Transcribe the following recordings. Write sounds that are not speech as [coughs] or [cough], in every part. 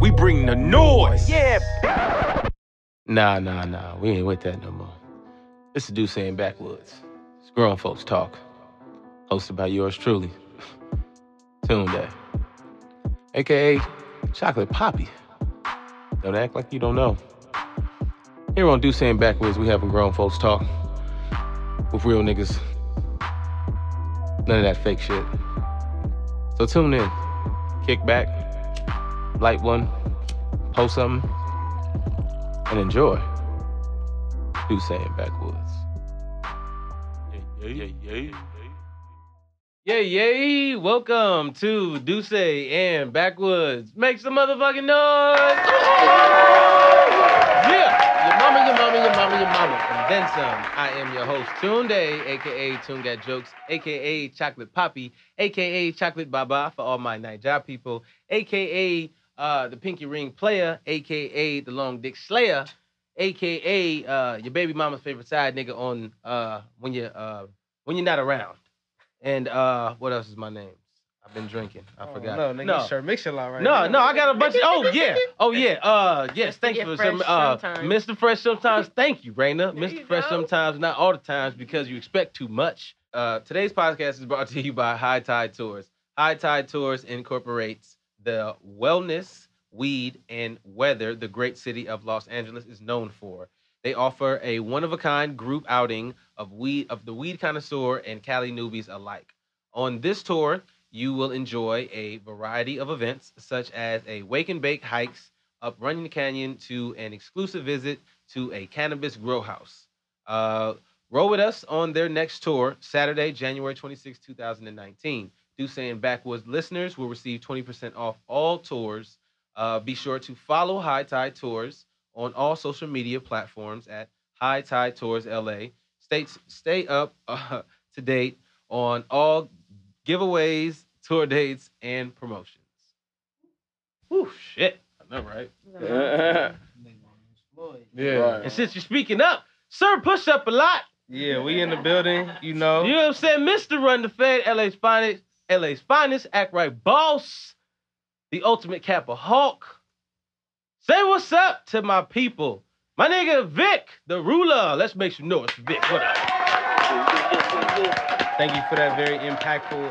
We bring the noise. Yeah. Nah, nah, nah. We ain't with that no more. This the Duce and Backwoods. It's grown folks talk. Hosted by yours truly, [laughs] Tunde, aka Chocolate Poppy. Don't act like you don't know. Here on Duce Saying Backwoods, we having grown folks talk with real niggas. None of that fake shit. So tune in, kick back, light one, post something, and enjoy. And Backwoods. Yeah, yeah, yeah, yeah. Yay, yay! Welcome to Duce and Backwoods. Make some motherfucking noise! Yeah! Your mama, your mama, your mama, your mama, and then some. I am your host, Tunde, aka Tune Got Jokes, aka Chocolate Poppy, aka Chocolate Baba for all my night job people, aka uh, the Pinky Ring Player, aka the Long Dick Slayer, aka uh, your baby mama's favorite side nigga on uh, when you uh, when you're not around. And uh, what else is my name? I've been drinking. I Oh, forgot. No, nigga, you sure mix a lot right No, now. no, I got a bunch of. Oh [laughs] yeah, oh yeah. Uh, yes, Mr. thank you for some. Uh, sometimes. Mr. Fresh sometimes. [laughs] Thank you, Raina. There Mr. you Fresh go. sometimes, not all the times, because you expect too much. Uh, today's podcast is brought to you by High Tide Tours. High Tide Tours incorporates the wellness, weed, and weather the great city of Los Angeles is known for. They offer a one-of-a-kind group outing of weed of the weed connoisseur and Cali newbies alike. On this tour, you will enjoy a variety of events such as a wake and bake hikes up Runyon Canyon to an exclusive visit to a cannabis grow house. Uh, roll with us on their next tour, Saturday, January 26, 2019. Duce and Backwoods listeners will receive 20% off all tours. Uh, be sure to follow High Tide Tours on all social media platforms at High Tide Tours LA. Stay, stay up [laughs] uh, to date on all giveaways, tour dates, and promotions. Whew, shit. I know, right? [laughs] Yeah. Right. And since you're speaking up, sir, push up a lot. Yeah, we in the building, you know. You know what I'm saying? Mr. Run the Fed, LA's finest, LA's finest, act right boss, the ultimate Kappa Hawk. Say what's up to my people. My nigga Vic, the ruler. Let's make some noise for Vic. What up? [laughs] Thank you for that very impactful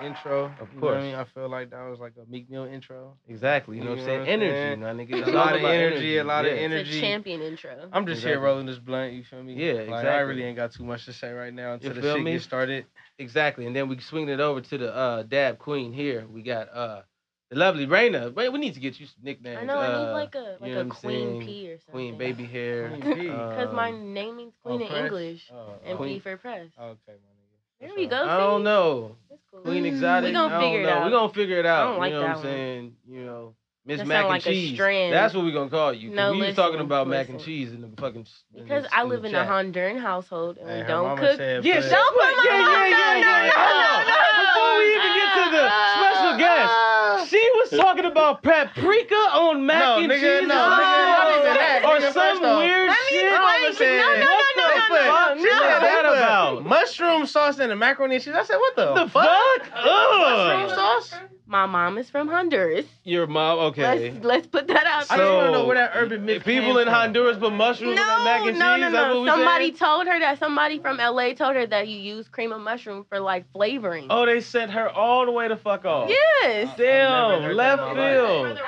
uh, intro. Of You know what course. I mean, I feel like that was like a Meek Mill intro. Exactly. You know what I'm You saying? know what I'm Energy, saying? my nigga. [laughs] A lot of about energy, a lot of energy. It's a champion intro. I'm just here rolling this blunt, you feel me? Yeah, exactly. Like, I really ain't got too much to say right now until You the feel shit me? gets started. Exactly. And then we swing it over to the uh, dab queen here. We got uh, the lovely Raina. Wait, we need to get you some nicknames. I know I Uh, need like a like you know a queen saying? P or something. Queen baby hair. Queen P. [laughs] Because my Um, name means oh, queen in press? English Oh, and oh. P for press. Okay, my nigga. There we go. I don't see? know. That's cool. Queen Exotic. We gonna I don't figure it know. out. We're gonna figure it out. I don't like you know what that I'm one. saying? You know, Miss That Mac sound and like a Cheese. strand. That's what we're gonna call you. No, we was talking listen, about mac and cheese in the fucking. in Because this- I live in a. Honduran household and Hey, we don't cook. said Yeah, put- shut Don't put up. my Yeah, mama- yeah, yeah, no, yeah, no, yeah. no, Hold on. no, [laughs] no. Before we even get to the special guest, she was talking about paprika on mac No, and nigga, cheese. no, nigga, not even that. Or some weird shit. explain Mama to. No, no, no, What no, the no, fuck? no, She said that about? Mushroom sauce and the macaroni and cheese. I said, what the, What the fuck? Mushroom sauce? My mom is from Honduras. Your mom, okay. Let's let's put that out I there. just want to So, know where that urban myth People in from. Honduras put mushrooms in that mac and no, cheese. no, That's what no. we Somebody saying? told her that somebody from LA told her that you use cream of mushroom for like flavoring. Oh, they sent her all the way to fuck off. yes. Damn, left that in my field.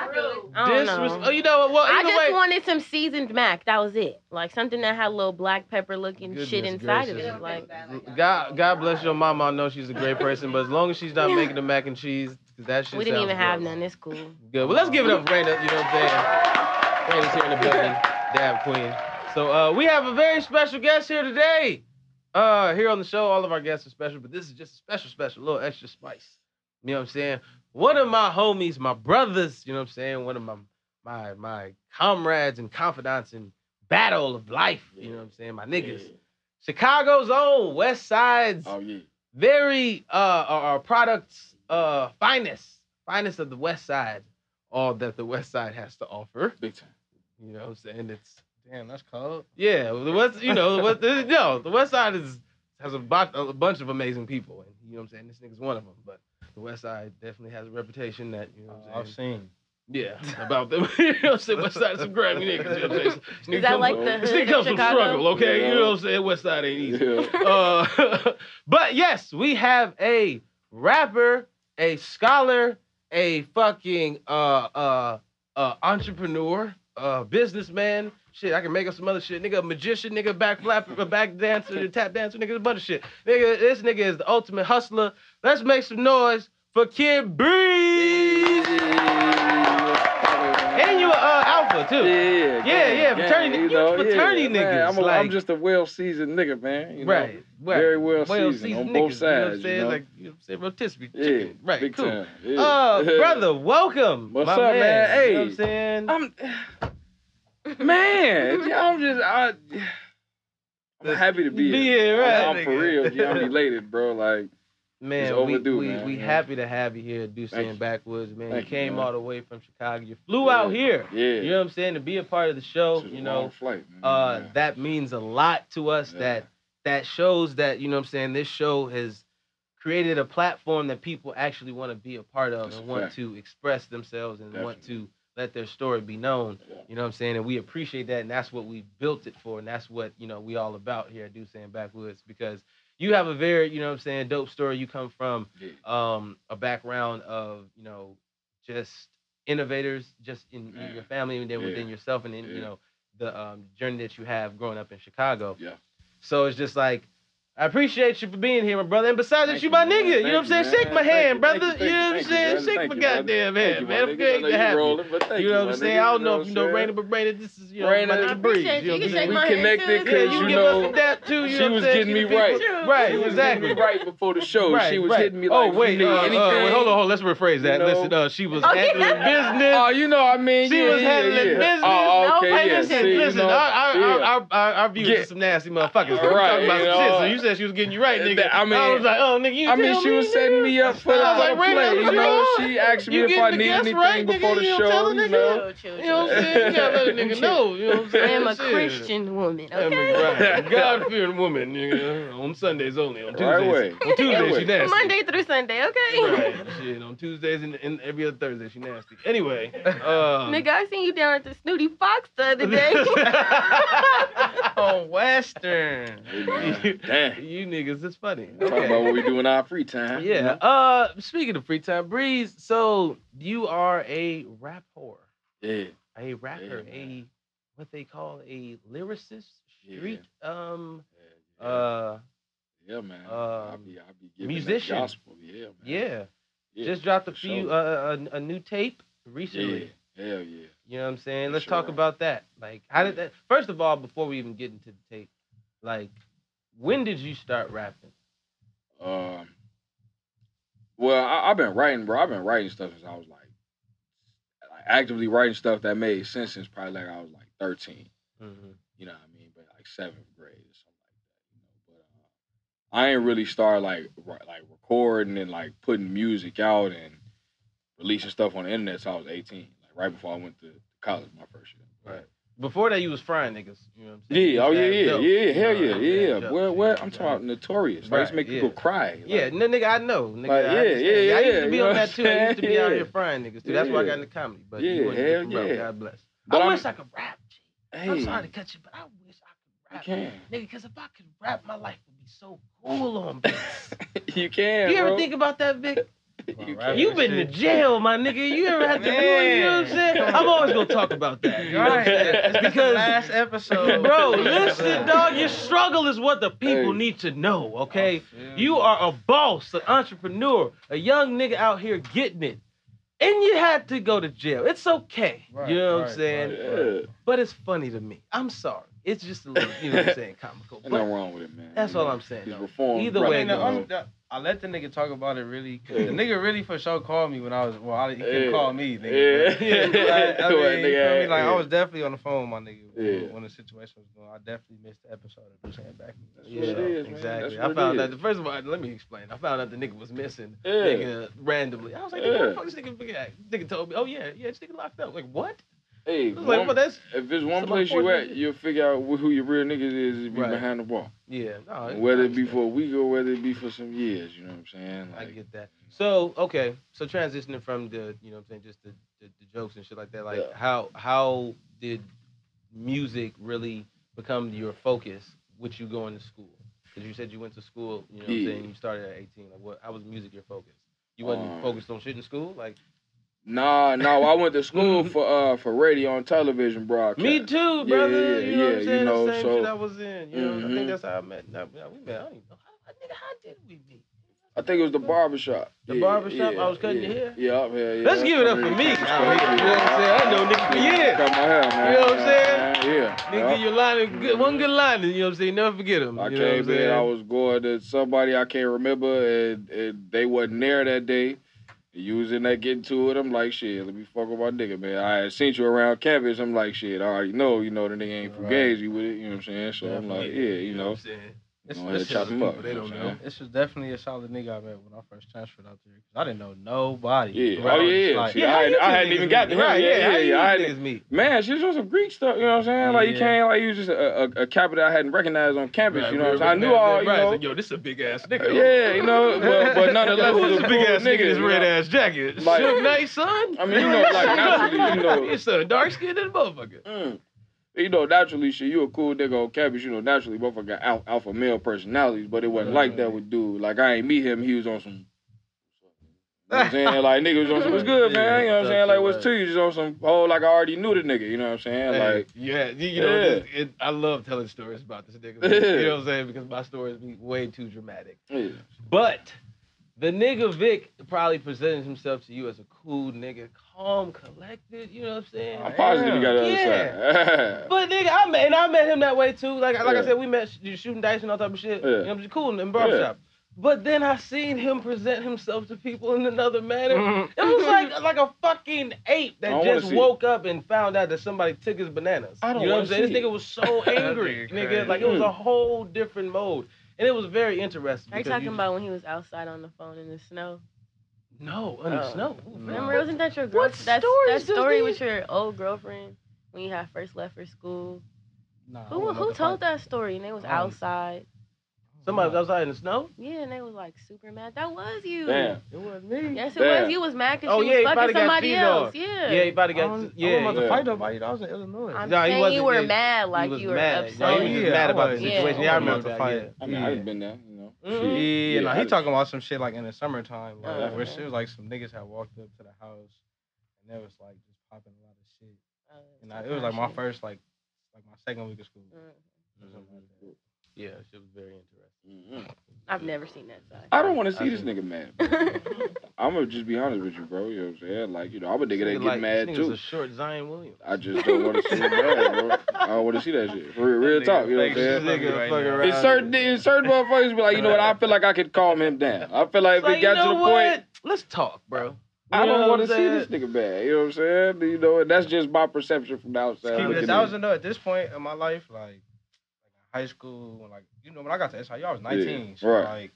I don't Disres- oh, you know what? Well, I just way, wanted some seasoned mac. That was it. Like something that had a little black pepper looking shit inside gracious. of it. Like God, God bless your mama. I know she's a great person, but as long as she's not making the mac and cheese, 'cause that shit we didn't sounds even have gross. none. It's cool. Good. Well, let's give it up for Raina. You know what I'm saying? Raina's here in the building. Dab queen. So uh, we have a very special guest here today. Uh, here on the show, all of our guests are special, but this is just a special, special, little extra spice. You know what I'm saying? One of my homies, my brothers. You know what I'm saying? One of my my my comrades and confidants in battle of life. You know what I'm saying? My niggas. Chicago's own West Side's Oh yeah. very uh our, our products uh finest finest of the west side all that the west side has to offer Big time. you know what i'm saying it's Damn, that's cold. yeah the west you know the west the, no the west side is has a, bo- a bunch of amazing people and you know what i'm saying this nigga's one of them but the west side definitely has a reputation that you know what Uh, i'm I've saying seen. Yeah, about them. [laughs] you know what I'm saying? West Side, some grimy niggas. You know what I'm saying? [laughs] This nigga Is that like from- the This hood nigga comes from Chicago? struggle, okay? Yeah. You know what I'm saying? West Side ain't easy. Yeah. Uh, [laughs] but yes, we have a rapper, a scholar, a fucking uh uh uh entrepreneur, uh businessman. Shit, I can make up some other shit. Nigga, magician, nigga, back flapper, back dancer, tap dancer, nigga, a bunch of shit. Nigga, this nigga is the ultimate hustler. Let's make some noise for Kid Breeze. And you uh alpha too. Yeah, Yeah, yeah, fraternity- you fraternity man. niggas, I'm, a, like- I'm just a well seasoned nigga, man. You know? Right, right. Very well seasoned on both niggas, You know what I'm saying? you know? Like, you know what I'm saying? Rotisserie Yeah, chicken. Right, big cool. time. Yeah. Uh, [laughs] brother, welcome. What's up, man? You know what I'm saying? I'm, man, I'm just, I, I'm happy to be here. here, right, I'm, I'm for real. Yeah, I'm elated, bro. Like, man, it's we, overdue, we, man, we happy to have you here Thank and. Backwoods, man. Thank you you, came man. all the way from Chicago. You flew Yeah. out here. yeah. You know what I'm saying? To be a part of the show, you know, long flight, man. uh, yeah. that means a lot to us. Yeah. That that shows that you know what I'm saying. This show has created a platform that people actually want to be a part of That's and want fact. to express themselves and want to let their story be known. You know what I'm saying? And we appreciate that, and that's what we built it for, and that's what you know we all about here at Duce and Backwoods because you have a very you know what I'm saying dope story. You come from Yeah. um, a background of you know just innovators just in, in your family and then Yeah. within yourself and then you know the um, journey that you have growing up in Chicago. Yeah. So it's just like I appreciate you for being here, my brother. And besides that, Thank you you, my man. nigga. You know what I'm saying? Thank Shake my man. Thank hand, you, brother. you, you know what I'm saying? Shake my goddamn hand, you, man. my I'm great know to have you. rolling, but thank You know what I'm saying? I don't know if you know I'm Raina, but Raina, this is you know Raina, my I nigga Breeze. you. You know what I'm shake we connected because Yeah, you you give know us that too. You she know was getting me right. Right, exactly. right before the show. She was hitting me oh like, wait, you need uh, uh, anything? wait, hold on, hold on. Let's rephrase that. Listen, uh, she was Oh, yeah. handling business. Oh, you know, I mean, She was yeah, handling yeah. business. Oh, No okay. Listen, See, you listen, know, our, our, yeah. our, our, our, our views Get- are some nasty motherfuckers. We're Right, talking about some shit. So know. said she was getting you right, nigga. I mean- I was like, oh, nigga, you I mean, she me, was nigga. setting me up for I the, was like, for play. You you know, on? she asked me You if I getting need anything right, nigga, before the you don't tell show. a You know, Chill, chill, You know what I'm saying? You gotta let a nigga [laughs] know. You know what I'm saying? I am a Christian woman, okay? right. [laughs] God fearing woman, nigga. On Sundays only. On Tuesdays. Right way. On Tuesdays, she nasty. Monday through Sunday, okay? Right. Shit. On Tuesdays and, and every other Thursday, she nasty. Anyway. Um, Nigga, I seen you down at the Snooty Fox the other day. [laughs] On Western. Damn. [laughs] you niggas, it's funny. Talk about what we do in our free time. you Yeah. know? Uh, speaking of free time, Breeze. So you are a rap whore, Yeah. a rapper, Yeah, a what they call a lyricist, Yeah. street um Yeah, uh yeah, man. um, I be, I be giving musician. Gospel. Yeah, man. yeah. Yeah, Just dropped a few sure. uh, a, a new tape Yeah. recently. Hell yeah. You know what I'm saying? Let's talk about that. Like, how did that? First of all, before we even get into the tape, like, when did you start rapping? Um. Well, I, I've been writing, bro. I've been writing stuff since I was like, like actively writing stuff that made sense since probably like I was like 13. Mm-hmm. You know what I mean? But like seventh grade or something like that. You know. But uh, I ain't really start like ri- like recording and like putting music out and releasing stuff on the internet until I was 18. Like right before I went to college, my first year. Right. Before that, you was frying niggas. You know what I'm saying? Yeah, oh yeah, yeah, jokes, yeah, hell know, yeah, you used to have yeah. jokes, Where, where I'm talking about notorious. Like, used to Right, make people cry. Like, Yeah, no, nigga, I know. Nigga, Like, I yeah, yeah, I used to be you on that too. I used to be out I'm here [laughs] frying niggas too. That's why I Yeah. got into comedy. But Yeah, you wasn't hell bro. yeah. God bless. But I I'm- wish I could rap. G. Hey, I'm sorry to cut you, but I wish I could rap. can. Nigga, because if I could rap, my life would be so cool on [laughs] beats. you can. you ever bro. think about that, Vic? You Right. can. You been to jail, my nigga. You ever had to do it? You know what I'm saying? I'm always gonna talk about that. You know what I'm Right. saying? That's Because, last episode. bro, listen, dog. Your struggle is what the people Hey. need to know. Okay, you are a boss, an entrepreneur, a young nigga out here getting it, and you had to go to jail. It's okay. Right, you know what I'm saying? right. Yeah. But it's funny to me. I'm sorry. It's just a little, you know what I'm saying, comical. But nothing wrong with it, man. that's You all know, I'm saying, He's reformed. Either brother, way, I mean, the, you know. the- I let the nigga talk about it really. 'cause Yeah. The nigga really for sure called me when I was well. I, he couldn't Yeah. call me, nigga. Yeah. but- [laughs] Yeah, I, I mean, nigga feel me? Like yeah. I was definitely on the phone, with my nigga, when, Yeah. when the situation was going. I definitely missed the episode of Bruce Hand back. That's Yeah, what it is, man. exactly. That's I found it out. is. First of all, let me explain. I found out the nigga was missing. Yeah. Nigga randomly. I was like, nigga, what the fuck this nigga been at? Nigga told me, oh yeah, yeah, this nigga locked up. Like what? Hey, was like, well, that's if there's one place you at, you'll figure out who your real niggas is you Right. behind the wall. yeah. No, whether it be for a week or whether it be for some years, you know what I'm saying? I get that. So okay, so transitioning from the, you know, what I'm saying, just the, the, the jokes and shit like that. Like Yeah. how how did music really become your focus with you going to school? Because you said you went to school, you know, what I'm saying you started at 18. Like, what? How was music your focus? You wasn't Um, focused on shit in school, like Nah, no, I went to school [laughs] for uh for radio and television broadcast. me too, Yeah, brother. yeah, you know what yeah, I'm you saying? know, the same so- shit I was in. You know, I Mhm. think that's how I met. Nah, yeah, we met. I don't even know how, nigga, how did we meet? I think it was the barbershop. The Yeah, barbershop? yeah, I was cutting yeah. your hair? Yeah, yeah, yeah. Let's give it up for me. You know what I'm saying? I know nigga for years. Cut my hair, man. You know what I'm saying? Yeah. Nigga, yeah. your line, good, one good line, you know what I'm saying? Never forget him. I know what I'm came in? I was going to somebody I can't remember, and, and they wasn't there that day. You was in there getting to it. I'm like, shit, let me fuck with my nigga, man. I had seen you around campus. I'm like, shit, I already know, you know, the nigga ain't Right. fugazi with it. You know what I'm saying? So I'm like, yeah, you know. what I'm saying? This, Go ahead this and chop is- they don't know. saying? This was definitely a solid nigga I met when I first transferred out there. 'Cause I didn't know nobody. Yeah. Right. Oh, yeah, yeah. like- See, Yeah, I, hadn't- I hadn't even got to him. Right, yeah, yeah, yeah, yeah. I niggas hadn't, meet? man, she was on some Greek stuff. You know what I'm saying? Like, you Yeah. came, like, you was just a, a, a captain I hadn't recognized on campus. Right, you know what I'm saying? I knew right, all, right, you know. Like, Yo, this a big ass nigga. Yeah, you know, but, but [laughs] nonetheless, Who's was a big cool ass nigga in this red ass jacket? Like- Suge Knight, son. I mean, you know, like, [laughs] naturally, you know. Your son dark skinned motherfucker. Mm. You know, naturally, shit, you a cool nigga on campus. You know, naturally, motherfucker got al- alpha male personalities, but it wasn't like that with dude. Like, I ain't meet him, he was on some. [laughs] You know what I'm saying? Like, nigga was on some, what's good, man? You know what I'm saying? Like, what's to you? Just on some, oh, like, I already knew the nigga, you know what I'm saying? Hey, Like, yeah, you, you know, Yeah. it, it, I love telling stories about this nigga. [laughs] You know what I'm saying? Because my stories be way too dramatic. yeah. But the nigga Vic probably presented himself to you as a cool nigga, calm, collected. You know what I'm saying? I'm positive you got the other Yeah. side. [laughs] But nigga, I met and I met him that way too. Like like I said, we met sh- shooting dice and all type of shit. Yeah. You know, what I'm saying? cool in barbershop. But then I seen him present himself to people in another manner. It was like like a fucking ape that just see it. woke up and found out that somebody took his bananas. I don't you know what I'm wanna saying? This nigga was so [laughs] angry, nigga nigga. Like it was a Mm. whole different mode, and it was very interesting. Are you because talking just- about when he was outside on the phone in the snow? No under Oh. snow? Ooh, No. Remember, wasn't that your girl? What that, stories that story with your old girlfriend when you had first left for school? Nah, Who who told fuck- that story? And they was Um, outside. Somebody was outside in the snow. Yeah, and they was like super mad. That was you. Damn. It wasn't me. Yes, it Damn. was. You was mad because Oh, she yeah, he was probably fucking somebody else. on. Yeah. Yeah, he probably I got. wasn't, I yeah, wasn't about yeah. to fight nobody. I was in Illinois. I'm No, he saying wasn't- you were yeah, mad, he like was you were mad. upset. No, he was Yeah, mad about the situation. Yeah. Yeah, I I remember wasn't about to fight. I mean, I've been there, Mhm. Shit. Yeah, no, I he talking about some shit like in the summertime. Like, Uh-huh. where it was like some niggas had walked up to the house and there was like just popping a lot of shit. Uh, And I, it was like my shit. first like like my second week of school. Mm. Or something like that. Yeah, she was very interesting. Mhm. I've never seen that side. I don't want to see I this see. nigga mad. [laughs] I'm gonna just be honest with you, bro. You know what I'm saying? Like, you know, I'm a nigga that get like, mad this too. a short Zion Williams. I just don't want to see it bad, bro. I don't want to see that shit. For real, real talk, you know what I'm fake saying? shit. Nigga Right fucking now. around. It's certain, it's certain motherfuckers be like, you know what? I feel like I could calm him down. I feel like if Like, it got you know to the what? point, Let's talk, bro. I You know don't want to see this nigga bad. You know what I'm saying? You know, and that's just my perception from the outside. Keep it a looking thousand though. At this point in my life, like, like in high school, when like you know when I got to SIU, I was 19. so right. like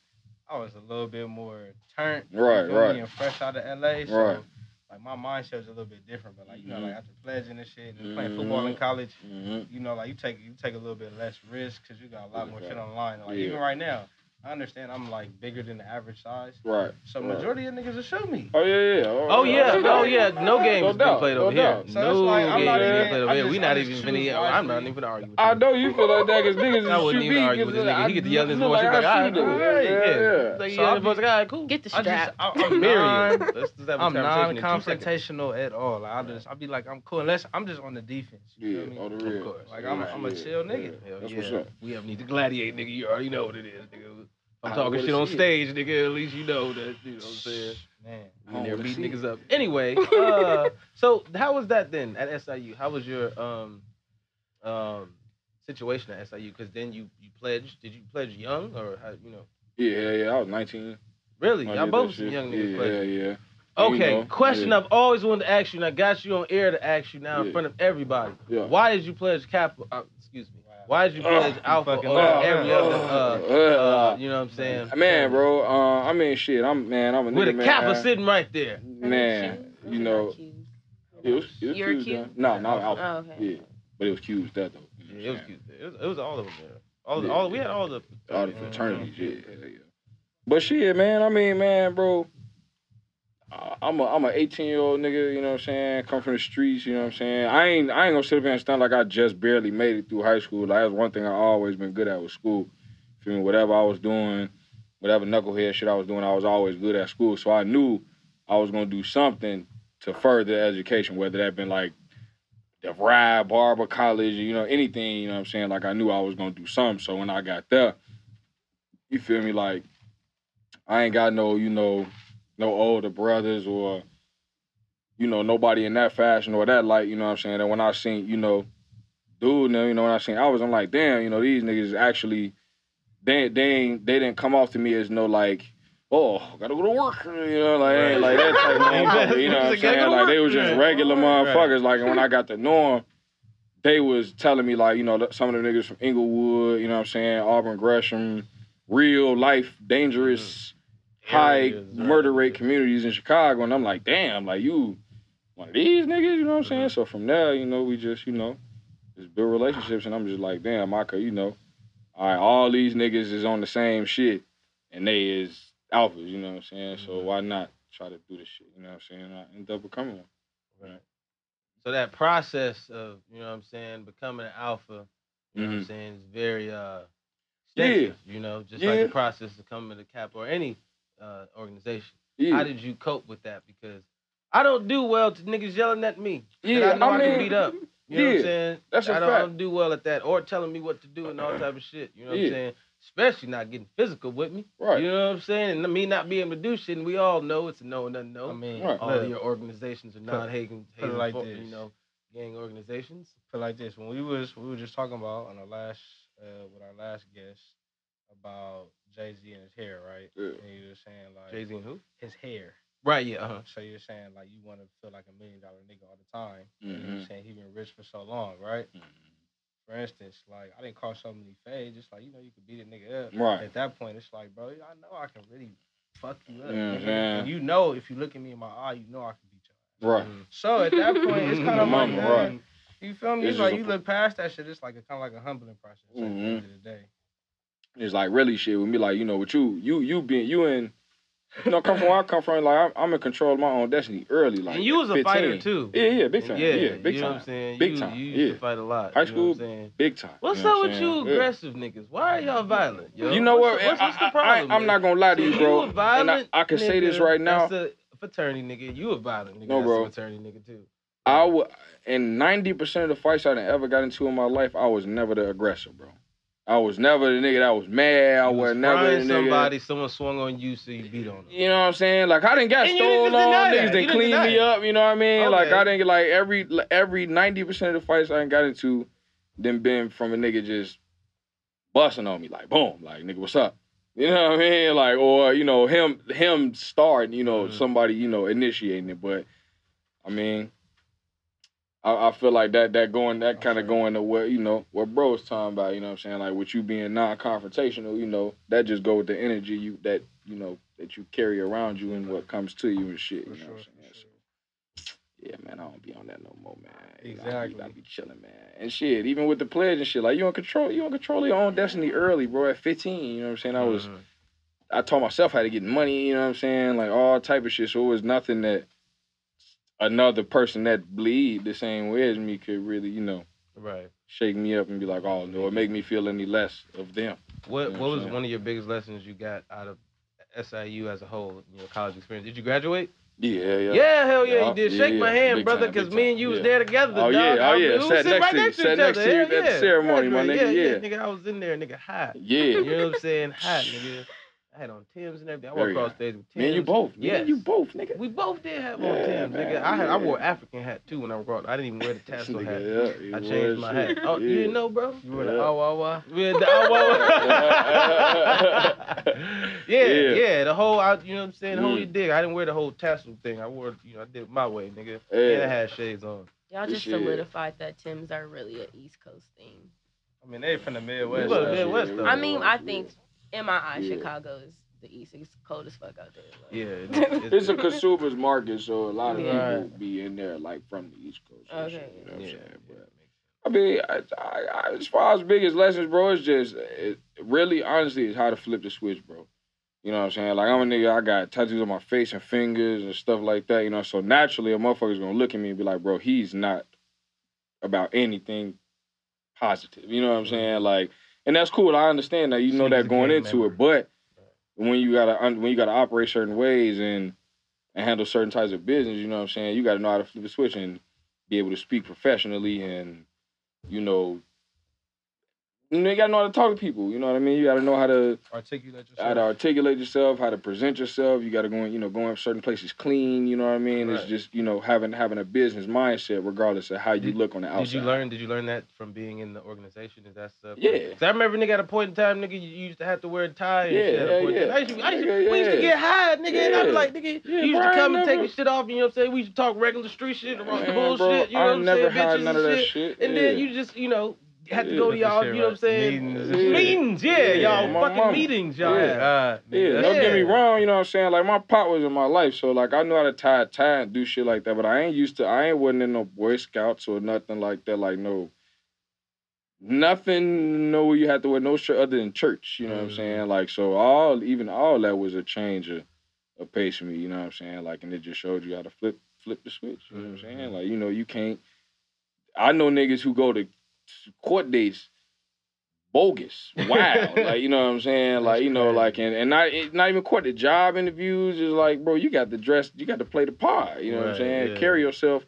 I was a little bit more turned. Right, right. And fresh out of LA. So Right. like my mindset was a little bit different. But like you know, Mhm. like after pledging and shit and playing football in Mhm. college, Mhm. you know, like you take you take a little bit less risk because you got a lot more shit on the line. Like Yeah. even right now, I understand I'm like bigger than the average size. Right. So right. majority of niggas will shoot me. Oh yeah, yeah. Oh yeah, oh yeah. Oh, no games No being doubt, played no over here. doubt. So no like, games not being even- played over here. We not even choose finna. I'm not wisely. even finna argue with you. I know you feel like that because niggas [laughs] I wouldn't even argue with this nigga. He get to yell his voice. He like be I all shoot right, niggas. all right, Yeah, yeah. yeah. Like, So I'll the voice all right, cool. Get the strap. I, I'm Marry non, him. Let's just have a I'm conversation in two seconds. non-confrontational at all. Like I just I be like I'm cool unless I'm just on the defense. Yeah, on the real. Of course. Like I'm, a chill nigga. Hell That's yeah. what's up. We have need to gladiate, nigga. You already know what it is, nigga. I'm talking shit on see it. stage, nigga. At least you know that. You know what I'm saying? Man, I In don't there wanna beating niggas it. up. Anyway, [laughs] uh, so how was that then at SIU? How was your um um situation at SIU? Because then you you pledged. Did you pledge young or how, you know? Yeah, yeah, yeah. I was 19. Really, I y'all both some young niggas Yeah, pledged. yeah, yeah. Okay, You know, question yeah. I've always wanted to ask you, and I got you on air to ask you now in front of everybody. Yeah. Why did you pledge Kappa? Uh, excuse me. Wow. Why did you pledge you Alpha fucking over love. every other? Uh, uh, Uh, you know what I'm saying? man, bro. Uh, I mean, shit. I'm man. I'm a With nigga, With a man. Kappa sitting right there. Man, you know, it was it was You're Q's Q? done. No, not Alpha. Oh, okay. Yeah, but it was Q's that though. You know Yeah, it was what cute. It was, it was all of them there. All, the Yeah, all we had all the saying? All the fraternities, yeah, yeah, yeah. But shit, man. I mean, man, bro. I'm a I'm a 18 year old nigga, you know what I'm saying? Come from the streets, you know what I'm saying? I ain't I ain't gonna sit up here and stand like I just barely made it through high school. Like that's one thing I always been good at with school. Feel me? Whatever I was doing, whatever knucklehead shit I was doing, I was always good at school. So I knew I was gonna do something to further education, whether that been like the ride, barber, college, you know, anything, you know what I'm saying? Like I knew I was gonna do something. So when I got there, you feel me, like I ain't got no, you know, no older brothers or, you know, nobody in that fashion or that light, you know what I'm saying? And when I seen, you know, dude, you know, when I seen I was, I'm like, damn, you know, these niggas actually they they ain't they didn't come off to me as no like, oh, gotta go to work, you know, like ain't like that type of [laughs] motherfucker, you know what I'm Gotta go to saying? Like they was just right. regular Right. motherfuckers. Like and when I got to know 'em, they was telling me like, you know, some of the niggas from Englewood, you know what I'm saying, Auburn, Gresham, real life, dangerous, mm. High Areas, right. murder rate communities in Chicago, and I'm like, damn, like you one of these niggas, you know what I'm saying? Mm-hmm. So from there, you know, we just, you know, just build relationships, and I'm just like, damn, I could, you know, all right, all these niggas is on the same shit, and they is alphas, you know what I'm saying? So Mhm. why not try to do this shit, you know what I'm saying? I end up becoming one. Right. So that process of, you know what I'm saying, becoming an alpha, you know what I'm Mhm. saying, is very uh Yeah. you know, just like the process of coming to cap or any uh organization. Yeah, How did you cope with that? Because I don't do well to niggas yelling at me. yeah, I know I, can mean, beat up. You know what I'm saying? that's a I don't, I don't do well at that, or telling me what to do and all type of shit. You know what Yeah. I'm saying? Especially not getting physical with me. Right. You know what I'm saying? And me not being able to do shit, and we all know it's a no and a no. I mean, Right. all of your organizations are non-hating, hating like fo- this. you know, gang organizations. put it like this: when we was we were just talking about on our last uh, with our last guest about Jay Z and his hair, right? Yeah. And you were saying like Jay Z and who? his hair. Right. Yeah. Uh-huh. So you're saying like you want to feel like a million dollar nigga all the time. And Mhm. you're saying he been rich for so long, right? Mhm. For instance, like I didn't call so many fades, just like you know you could beat a nigga up. Right. At that point, it's like, bro, I know I can really fuck you up. Yeah, nigga. man. And you know, if you look at me in my eye, you know I can beat you. Right. So at that point, it's kind of like, Mama, right. you feel me? It's It's like you a- look past that shit. It's like a kind of like a humbling process at the end of the day. It's like really shit with me, like you know, with you, you, you being you in, you know, come from where I come from. Like I'm, I'm in control of my own destiny early. Like and you was a 15. fighter too. Yeah, yeah, big time. Yeah, Yeah, big you time. know what I'm saying? Big you, time, You used yeah. to fight a lot. High you know what I'm school, saying? Big time. What's you up what with you saying? Yeah. aggressive niggas? Why are y'all violent? Yo? You know what? What's, the- what's, what's the I, problem? I, am not gonna lie to you, you bro. a violent and I, I can say this right now. That's a fraternity nigga. You a violent nigga. No, that's bro. a fraternity nigga too. I would, and ninety percent of the fights I ever got into in my life, I was never the aggressor, bro. I was never the nigga that was mad. I You was was never the nigga. somebody, someone swung on you, so you beat on them. You know what I'm saying? Like I didn't get And you didn't on that. niggas, You they didn't cleaned me it. up. You know what I mean? Like I didn't get like every every ninety percent of the fights I done got into, then been from a nigga just busting on me like boom, like nigga, what's up? You know what I mean? Like or you know him him starting, you know Mhm. somebody you know initiating it, but I mean. I, I feel like that that going that kind of going to what you know what bro was talking about. You know what I'm saying? Like with you being non-confrontational, you know that just go with the energy you that you know that you carry around you and what comes to you and shit. For you know sure. what I'm saying? sure. So, yeah, man, I don't be on that no more, man. You know, I be, I be chilling, man. And shit, even with the pledge and shit, like you in control, you in control your own destiny early, bro. At 15, you know what I'm saying? I was, Mhm. I taught myself how to get money. You know what I'm saying? Like all type of shit. So it was nothing that another person that bleed the same way as me could really, you know, right. shake me up and be like, oh no, or make me feel any less of them. What You know What what was one of your biggest lessons you got out of SIU as a whole? You know, college experience. Did you graduate? Yeah, yeah. Yeah, hell yeah, Yeah, you did. yeah, Shake my hand, brother, because me and you was yeah. there together. Oh, dog. yeah, oh, yeah. we Sat next right to you, next sat next to you at the ceremony, my nigga, Yeah, yeah. nigga, I was in there, nigga, hot. Yeah. [laughs] You know what I'm saying? Hot, nigga. I had on Tim's and everything. I walked Very across stage with Tim's. Me and you both. Me Yes. and you both, nigga. We both did have on Yeah, Tim's, nigga. man, I had, I wore African hat too when I brought. I didn't even wear the [laughs] tassel hat. Yeah, I changed my shit. hat. Oh, you didn't know, bro? You were the Yeah. wah wah. Yeah, the, well, [laughs] yeah, Yeah. yeah, The whole, I, you know what I'm saying? The whole Mm. dig. I didn't wear the whole tassel thing. I wore, you know, I did it my way, nigga. Yeah. And I had shades on. Y'all just Shit. solidified that Tims are really an East Coast thing. I mean, they from the Midwest. We go to. Midwest, though. I mean, I think in my eyes, Yeah. Chicago is the East. It's cold as fuck out there. like. Yeah, [laughs] it's, It's a consumer's market, so a lot of Yeah. people be in there like from the East Coast. Okay. shit, you know what I'm yeah, saying? But, I mean, I, I, I, as far as biggest lessons, bro, it's just it, really, honestly, it's how to flip the switch, bro. You You know what I'm saying? Like I'm a nigga, I got tattoos on my face and fingers and stuff like that, you know. So naturally a motherfucker's gonna look at me and be like, bro, he's not about anything positive. You know what I'm saying? Like, and that's cool. I understand that. You know that going into it, but when you gotta when you gotta operate certain ways and and handle certain types of business, you know what I'm saying? You gotta know how to flip a switch and be able to speak professionally and you know you know, you gotta know how to talk to people. You know what I mean? You gotta know how to Articulate yourself. how to articulate yourself, how to present yourself. You got to go, in, you know, going certain places clean. You know what I mean? It's just, you know, having having a business mindset, regardless of how you Did- look on the outside. Did you learn? Did you learn that from being in the organization? Is that stuff? Yeah. Cause I remember, nigga, at a point in time, nigga, you used to have to wear a tie. And Yeah, shit at a hell point in time. yeah. I used to, I used to, Nigga, We used to get high, nigga, and I'd be like, nigga, Yeah, you used bro, to come and take your shit off, you know what I'm saying? We used to talk regular street shit, about Man, bullshit. bro, you know I what I'm never saying? had Bitches none and of that shit. shit. And yeah. then you just, you know, had to Yeah. go to y'all, you know what I'm saying? Meetings and. Meetings, yeah, Yeah, y'all my fucking mama. meetings, y'all Yeah. had. God, Yeah, don't get me wrong, you know what I'm saying? Like my pop was in my life, so like I knew how to tie a tie and do shit like that, but I ain't used to I ain't wasn't in no Boy Scouts or nothing like that, like no nothing no you had to wear no shirt other than church, you know what I'm Mhm. saying? Like so all even all that was a change of, of pace for me, you know what I'm saying? Like and it just showed you how to flip flip the switch, you know what I'm saying? Mhm. Like, you know, you can't I know niggas who go to court dates bogus, wild. [laughs] like you know what I'm saying? Like That's you know, crazy. like and, and not it, not even quite the job interviews. Is like, bro, you got to dress, you got to play the part. You know what I'm saying? yeah. Carry yourself.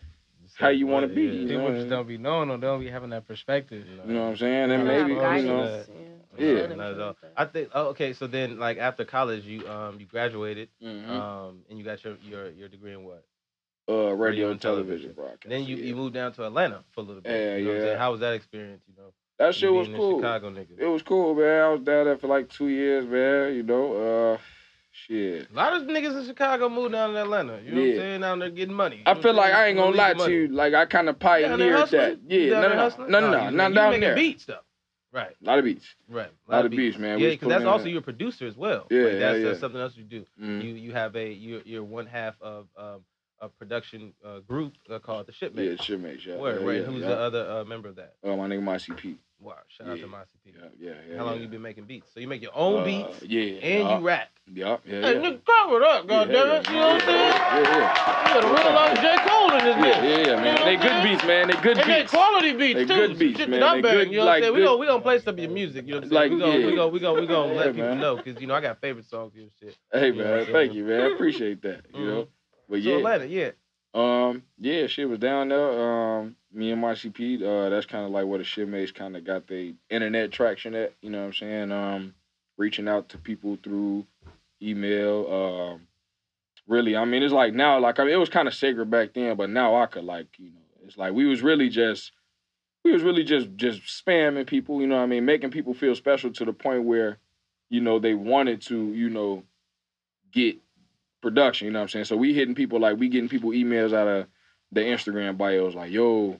How you wanna be, yeah. you know? People just don't be knowing or they don't be having that perspective. You know what I'm saying? And Yeah, maybe have you know, guidance, Yeah. Shouldn't not at all. I think. Oh, okay, so then, like after college, you um you graduated, mhm. um, and you got your your your degree in what? Uh, radio, radio and television television. broadcast. Then you yeah. you moved down to Atlanta for a little bit. Yeah, you know What I'm yeah. How was that experience? You know, that shit was cool. Chicago nigga. It was cool, man. I was down there for like two years, man. You know, uh, shit. A lot of niggas in Chicago moved down to Atlanta. You know what I'm saying? Down there getting money. I feel like I ain't gonna lie to you. Like I kind of pioneered that. Yeah, no, no, no, no, you- no, you not down there. beats though. Right. A lot of beats. Right. A Lot of beats, man. Yeah, because that's also your producer as well. Yeah, like, that's yeah, uh, yeah. something else you do. Mm. You you have a you're, you're one half of um, a production uh, group uh, called the yeah, Shipmates. yeah. Word, yeah, right. yeah, Who's yeah. the other uh, member of that? Oh, my nigga, my CP. Wow, shout out to my CP. Yeah, yeah, yeah. How long yeah. you been making beats? So you make your own Uh, beats Yeah, and yeah, you rap. Yup, yeah, Hey, yeah. nigga, cover it up, Yeah, goddamn yeah, it. You know what I'm saying? Yeah, yeah. You gotta realize J. Cole in this Yeah, bitch. yeah, yeah, You know man. They good beats, man. They good They make beats. quality beats They too. good beats, shit man. That They bang, good- you know what I'm like saying? We gonna we gonna play some of your music. You know what I'm saying? We gonna we yeah. gonna we gonna we gonna [laughs] Yeah, let people man. know because you know I got favorite songs and shit. Hey, man. Thank you, man. I appreciate that. You know, but So yeah. Atlanta, yeah. Um, yeah, shit was down there. Um, me and my CP, uh, that's kind of like where the shitmates kind of got the internet traction at. You know what I'm saying? Um, reaching out to people through email. Um, really, I mean, it's like now, like I mean, it was kind of sacred back then, but now I could like, you know, it's like we was really just, we was really just just spamming people. You know what I mean? Making people feel special to the point where, you know, they wanted to, you know, get production. You know what I'm saying? So we hitting people like we getting people emails out of the Instagram bios like, "Yo,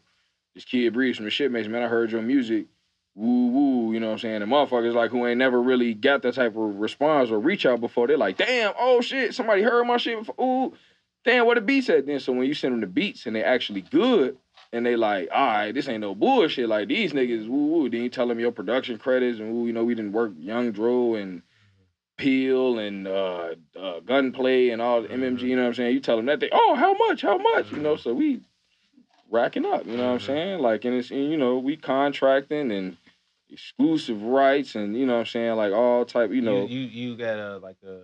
this kid Breeze from the shipmates, man. I heard your music. Woo woo." You know what I'm saying? The motherfuckers like who ain't never really got that type of response or reach out before. They're like, "Damn, oh shit, somebody heard my shit before. Ooh, damn, what the beats at then?" So when you send them the beats and they actually good. And they like, all right, this ain't no bullshit. Like these niggas, woo woo. Then you tell them your production credits and woo, you know, we didn't work Young Dro and Peel and uh, uh, Gunplay and all the MMG. You know what I'm saying? You tell them that they, oh, how much? How much? You know, so we racking up. You know what I'm Mhm. saying? Like, and it's and, you know we contracting and exclusive rights and you know what I'm saying like all type. You know, you you, you got a like a,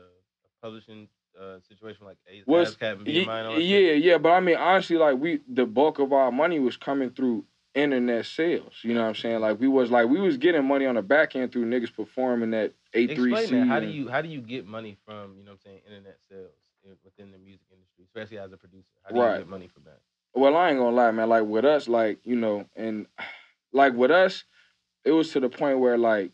publishing uh, situation like ASCAP and BMI and all that shit? yeah, yeah, but I mean, honestly, like we, the bulk of our money was coming through internet sales. You know what I'm saying? Like we was like we was getting money on the back end through niggas performing that A three C. How do you how do you get money from you know what I'm saying internet sales within the music industry, especially as a producer? How do Right. you get money from that? Well, I ain't gonna lie, man. Like with us, like you know, and [sighs] like with us, it was to the point where like,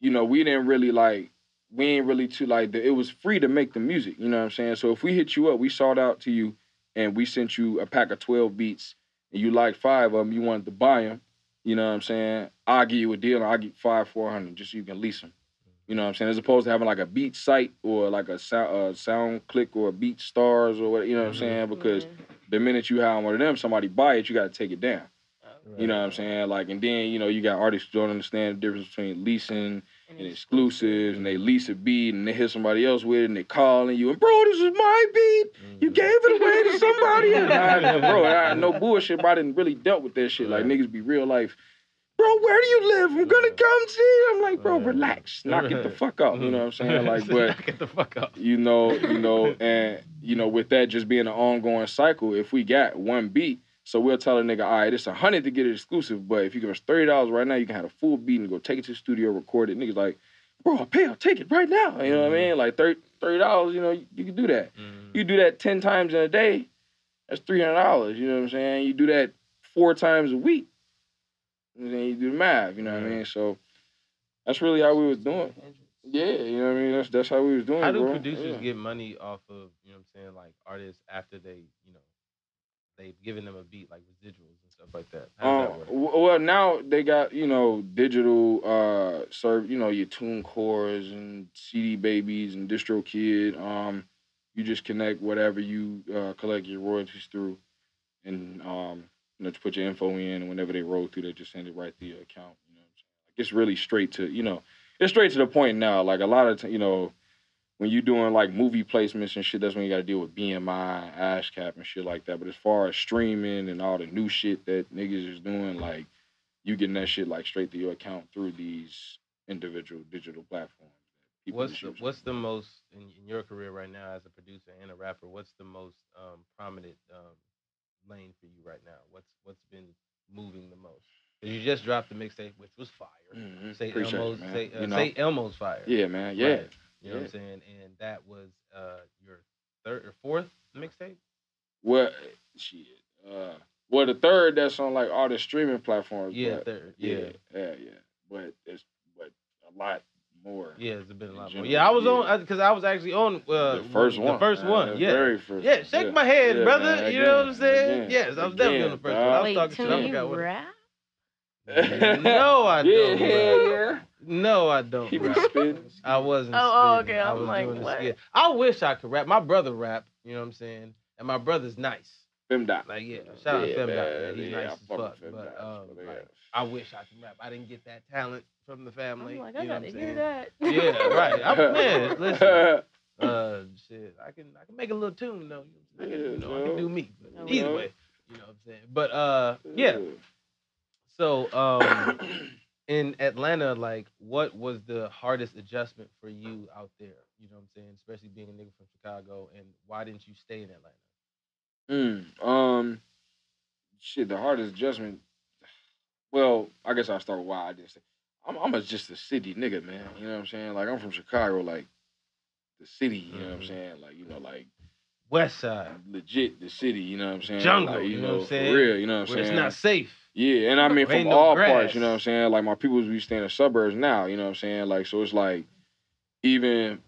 you know, we didn't really like, we ain't really too like. The, it was free to make the music. You know what I'm saying? So if we hit you up, we sought out to you, and we sent you a pack of twelve beats, and you like five of them, you wanted to buy them. You know what I'm saying? I'll give you a deal, and I'll get five four hundred just so you can lease them. You know what I'm saying? As opposed to having like a beat site or like a sound, uh, SoundClick or a BeatStars or what. You know what I'm Mhm. saying? Because Yeah. the minute you have one of them, somebody buy it, you got to take it down. You know what I'm saying? Like, and then you know you got artists who don't understand the difference between leasing And exclusives, and they lease a beat, and they hit somebody else with it, and they calling you, and bro, this is my beat. You Mhm. gave it away to somebody. And [laughs] I, [laughs] bro, I, no bullshit. But I didn't really dealt with that shit. Like niggas be real life. Bro, where do you live? I'm gonna come see. you." I'm like, bro, relax, knock it the fuck out. You know what I'm saying? Like, [laughs] but knock it the fuck up. you know, you know, and you know, with that just being an ongoing cycle, if we got one beat, so we'll tell a nigga, all right, it's a hundred to get it exclusive, but if you give us thirty dollars right now, you can have a full beat and go take it to the studio, record it. Niggas like, bro, I'll pay, I'll take it right now. You know what I Mhm. mean? Like thirty dollars, you know, you, you can do that. Mhm. You do that ten times in a day, that's three hundred dollars. You know what I'm saying? You do that four times a week, and then you do the math. You know what I mean? So that's really how we was doing. Yeah, you know what I mean. That's that's how we was doing. How do bro. producers Yeah. get money off of, you know what I'm saying, like artists after they, you know, they've given them a beat like residuals and stuff like that? How does Um, that work? w- well, now they got you know digital uh serve you know your TuneCores and CD babies and DistroKid. Um, you just connect whatever you uh, collect your royalties through, and um, you know to put your info in, and whenever they roll through, they just send it right to your account. You know, what I'm saying? like it's really straight to you know it's straight to the point now. Like a lot of t- you know. When you're doing like movie placements and shit, that's when you got to deal with BMI, ASCAP, and shit like that. But as far as streaming and all the new shit that niggas is doing, like you getting that shit like straight to your account through these individual digital platforms. What's the, what's the most in, in your career right now as a producer and a rapper? What's the most um, prominent um, lane for you right now? What's what's been moving the most? you just dropped the mixtape, which was fire. Mhm. Say Appreciate Elmo's, man. say, uh, You know? say Elmo's fire. Yeah, man. Yeah. Right. You know what I'm saying? And that was uh, your third or fourth mixtape. Well, shit. Uh, well, the third that's on like all the streaming platforms. Yeah, but- third. yeah, Yeah. yeah, yeah. But it's but a lot more. Yeah, it's been a In lot more. Yeah, I was yeah. on because I was actually on uh, the first one. The first uh, one. the Yeah. Very first. Yeah, one. shake my hand, Yeah, brother. man, you know what I'm saying? again, yes, I was definitely on the again, first one. I was Wait, talking shit. I Tim, forgot you what. Rap? [laughs] No, I don't. yeah, bro. yeah. No, I don't. He be bro. spitting. I wasn't. Oh, oh, spitting. okay, I I'm was like, doing the what? skit. I wish I could rap. My brother rap. You know what I'm saying? And my brother's nice. Femdot. Like yeah, shout out Yeah, Femdot. man, Yeah, he's yeah, nice I as fuck with fuck. Fem But um, but like. I wish I could rap. I didn't get that talent from the family. I'm like, you I know what gotta I'm hear saying? that. [laughs] Yeah, right. I'm, [laughs] man, listen. Uh, shit. I can I can make a little tune though. I can, you know, I can do me. But Oh, either yeah. way, you know what I'm saying. But uh, yeah. So um, [coughs] in Atlanta, like, what was the hardest adjustment for you out there? You know what I'm saying, especially being a nigga from Chicago, and why didn't you stay in Atlanta? Mm, um, shit, the hardest adjustment. Well, I guess I'll start with why I didn't say. I'm, I'm a, just a city nigga, man. You know what I'm saying? Like I'm from Chicago, like the city. You know what I'm Mhm. saying? Like you know, like West Side, legit the city. You know what I'm saying? Jungle, Like, you know what I'm saying? For real, you know what I'm where saying? it's not safe. Yeah, and I mean from no all grass. parts, you know what I'm saying? Like my people we stay in the suburbs now, you know what I'm saying? Like so it's like even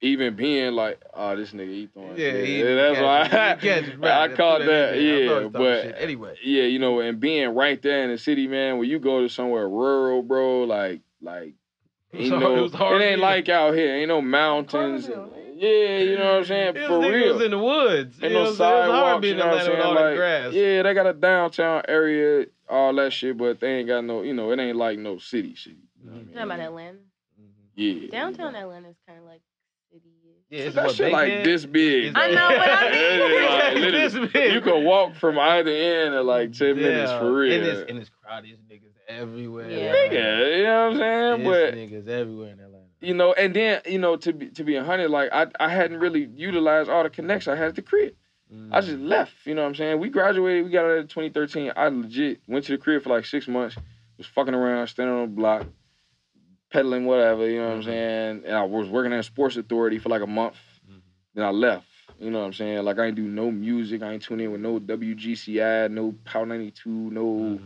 even being like, oh this nigga [laughs] he throwing Yeah, shit. he- that's he why catches- he catches right. I That's caught that, he did. I thought yeah. he was talking But anyway, yeah, you know, and being right there in the city, man, when you go to somewhere rural, bro, like like It was ain't hard- it it ain't being- like out here, ain't no mountains. And- yeah, you know what I'm saying? This For nigga real. was in the woods. Ain't you no what I'm saying? It was hard sidewalks, you know what I'm saying? Like, yeah, they got a downtown area, all that shit, but they ain't got no, you know, it ain't like no city city. You know what I mean? Talking about Atlanta. Mhm. Yeah. Downtown you. Atlanta is kind of like city. Yeah, it's that what shit like Bankhead- this big. I know, but I [laughs] mean- like, This big. You can walk from either end in like ten minutes for real. And it's, and it's crowded. There's niggas everywhere. Yeah. Atlanta. Nigga, you know what I'm saying? There's But niggas everywhere in Atlanta. you know, and then you know, to be to be a hundred, like I I hadn't really utilized all the connections I had at the crib. I just Mm. left. You know what I'm saying? We graduated. We got out of 2013. I legit went to the crib for like six months. Was fucking around, standing on the block, peddling whatever. You know what I'm Mhm. saying? And I was working at sports authority for like a month. Mhm. Then I left. You know what I'm saying? Like I ain't do no music. I ain't tune in with no WGCI, no Power 92, no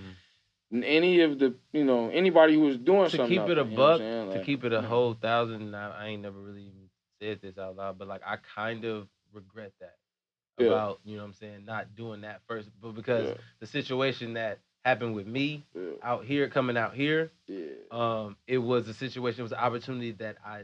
Mhm. any of the you know anybody who was doing something. to something. keep it a there, you know what buck, to keep it a whole thousand. I, I ain't never really even said this out loud, but like I kind of regret that Yeah. about you know what I'm saying not doing that first, but because yeah, the situation that happened with me yeah, out here, coming out here, um, it was a situation, it was an opportunity that I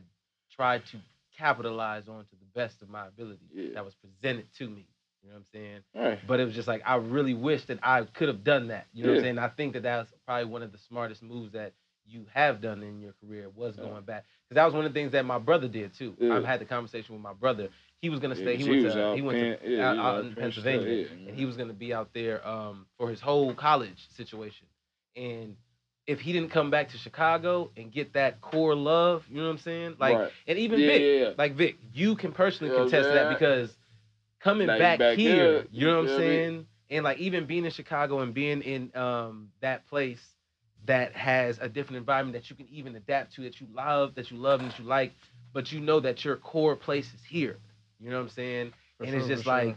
tried to capitalize on to the best of my ability that was presented to me. You know what I'm saying? Right. But it was just like I really wish that I could have done that. You know what I'm saying? I think that that's probably one of the smartest moves that you have done in your career was going back. Because that was one of the things that my brother did too. Yeah. I've had the conversation with my brother. He was gonna Yeah, stay. 'cause he went was to out he went Penn- to yeah, out, out in State, Pennsylvania, yeah, and he was gonna be out there um, for his whole college situation. And if he didn't come back to Chicago and get that core love, you know what I'm saying? Like, Right. and even yeah, Vic, yeah, yeah. like Vic, you can personally Yeah, contest that because coming you back, back here, you know what I'm me? saying? And like even being in Chicago and being in um that place that has a different environment that you can even adapt to, that you love, that you love and that you like, but you know that your core place is here. You know what I'm saying? For and it's just for sure. like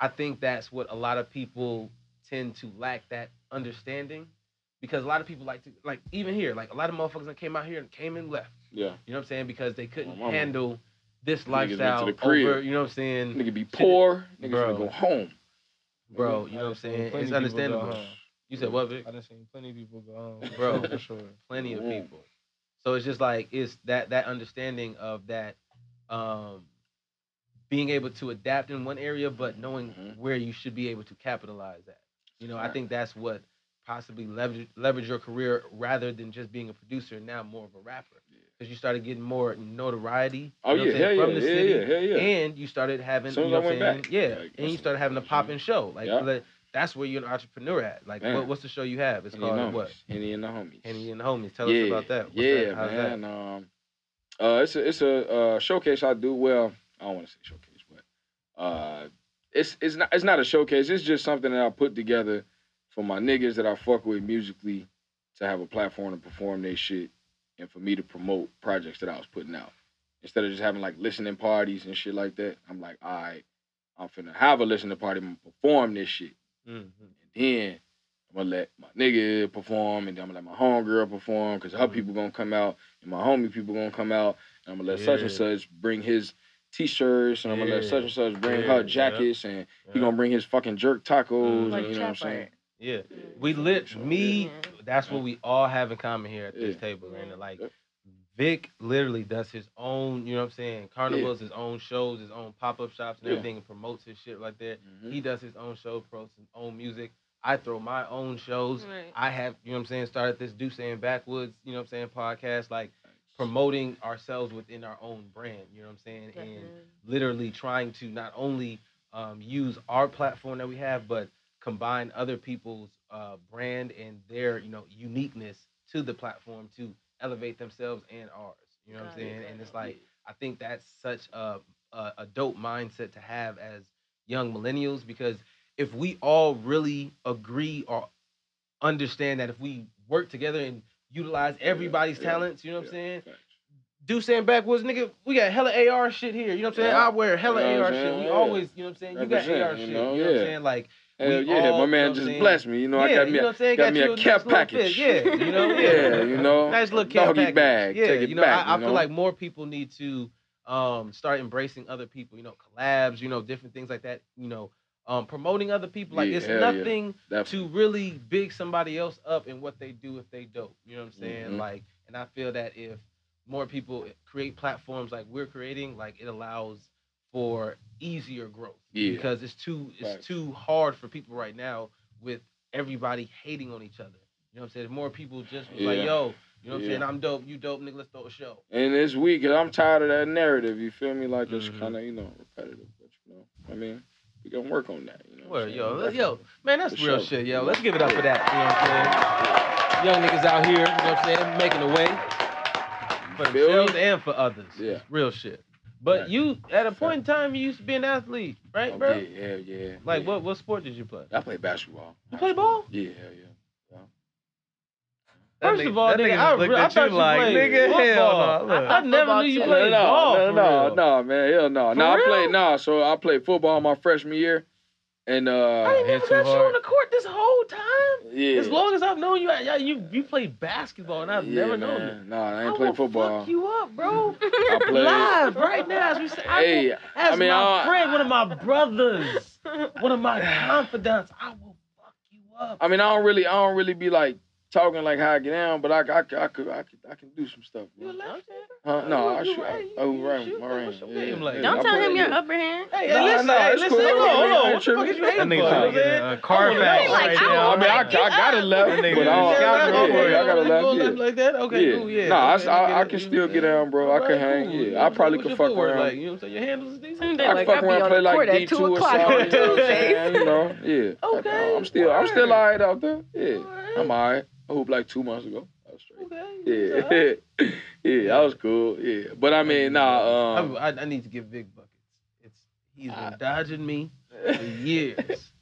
I think that's what a lot of people tend to lack that understanding. Because a lot of people like to like even here, like a lot of motherfuckers that came out here and came and left. Yeah. You know what I'm saying? Because they couldn't mama. handle this Niggas to lifestyle the crib. over, you know what I'm saying? Nigga be poor. Niggas Bro. gonna go home. Bro, you know what I'm I done seen saying? plenty It's of people go understandable. You said what, Vic? I done seen plenty of people go home, [laughs] Bro. for sure. Plenty of Mm. people. So it's just like it's that that understanding of that um being able to adapt in one area but knowing Mhm. where you should be able to capitalize at. You know, I think that's what possibly leverage leverage your career rather than just being a producer and now more of a rapper. Because you started getting more notoriety. Oh you know yeah, what I'm saying, hell from yeah, the yeah, city. yeah, hell yeah. and you started having you know saying? back, Yeah, like, and you started having a popping right. show. Like Yeah. like, that's where you're an entrepreneur at. Like what, what's the show you have? It's Henny called what? Henny and the homies. Henny and the homies. Tell yeah, us about that. What's yeah, that? How's man. Um, uh, it's a it's a uh, showcase I do. Well, I don't want to say showcase, but uh, it's it's not it's not a showcase. It's just something that I put together for my niggas that I fuck with musically to have a platform to perform their shit and for me to promote projects that I was putting out. Instead of just having like listening parties and shit like that, I'm like, all right, I'm finna have a listening party, I'm perform this shit. Mhm. And then I'm gonna let my nigga perform, and then I'm gonna let my homegirl perform, cause her Mhm. people gonna come out, and my homie people gonna come out, and I'm gonna let such and such bring his t-shirts, and I'm gonna let such and such bring Yeah, her yeah. jackets, and he gonna bring his fucking jerk tacos, Mhm. and Like you know what I'm saying? Yeah. We lit me. That's what we all have in common here at this Yeah. table, man. Like Vic literally does his own, you know what I'm saying, carnivals, his own shows, his own pop up shops and Yeah. everything, and promotes his shit like that. Mhm. He does his own show, promotes his own music. I throw my own shows. Right. I have, you know what I'm saying, started this Do Saying Backwoods, you know what I'm saying, podcast, like promoting ourselves within our own brand, you know what I'm saying? And literally trying to not only um, use our platform that we have, but combine other people's uh, brand and their, you know, uniqueness to the platform to elevate themselves and ours. You know what I'm saying? And it's like I think that's such a, a a dope mindset to have as young millennials because if we all really agree or understand that if we work together and utilize everybody's yeah, talents, you know what I'm saying? facts. Do saying backwoods, nigga, we got hella AR shit here. You know what I'm saying? I wear hella You know AR shit. We always, you know what I'm saying? You got AR shit. know? You know what I'm saying? Like, Hell we yeah, all, my you know man just saying? blessed me. You know, yeah, I got me, you know a, I'm saying? got me a you cap nice package. Yeah, you know, yeah. [laughs] Yeah, you know, [laughs] nice little cap doggy package. bag. Yeah, Take it you know, back, I, I you feel know? like more people need to um start embracing other people. You know, collabs. You know, different things like that. You know, um promoting other people. Like Yeah, it's hell yeah. nothing to really big somebody else up in what they do if they dope. You know what I'm saying? Mhm. Like, and I feel that if more people create platforms like we're creating, like it allows for easier growth. Yeah. Because it's too it's Facts. too hard for people right now with everybody hating on each other. You know what I'm saying? More people just was like, yo, you know what I'm saying? I'm dope, you dope, nigga, let's throw a show. And it's weak, cause I'm tired of that narrative. You feel me? Like it's Mhm. kind of you know repetitive, but you know, I mean, we gonna work on that. You know, Word, yo, yo, man, that's real sure. shit, yo. Let's give it up for that. You know what I'm saying? Young niggas out here, you know what I'm saying, making a way for themselves and for others. Yeah. It's real shit. But Right. you, at a point in time, you used to be an athlete, right, Oh, bro? Yeah, yeah, yeah. Like, yeah. what what sport did you play? I play basketball. You play ball? Yeah, yeah. First nigga- of all, nigga, nigga I, just re- I thought you you like, played nigga, hell football. no. I, I never knew you played no, ball no, no, no, man, hell no. For No, I played no. So I played football my freshman year, and I uh, ain't hit never too got you on the court this whole time. yeah. As long as I've known you, I, you you played basketball, and I've yeah, never known man. it. No, I ain't I played football. Fuck you up, bro. I [laughs] played. Live right now as we say. I will, as I mean, my I- friend, one of my brothers, [laughs] one of my confidants, I will fuck you up. I mean, I don't really, I don't really be like talking like how I get down, but I, I, I, could, I could, I can do some stuff. You a Man. left-hander? Huh? No, I You shoot. right, Oh, you right, shoot. my What's Yeah, like? Don't I tell him your yeah. upper hand. Hey, Nah, hey, listen, nah, hey, listen, cool. hold on, hold on. I ain't What the fuck is you tripping. hating That for? nigga You know trying what to I'm get a car I'm like, right I now. I mean, I, I got it left, but I don't. got Yeah, it. I got it left. Going Yeah. left like that? Okay, Yeah. cool, yeah. Nah, I- Okay, I- get I it. can still get what down, bro. I can hang, yeah. I probably could fuck footwork around. You know what I'm saying? Your handles is decent. I day, can like, fuck I around, on play like D at two two or o'clock something. [laughs] on You know Tuesdays. You know, yeah. Okay, I'm still, I'm still word. alright out there. Yeah, I'm alright. I hooped like two months ago. I was straight. Okay. Yeah, yeah, that was cool. Yeah, but I mean, nah. Um, I, I need to give Vic buckets. It's he's been I- dodging me for [laughs] years.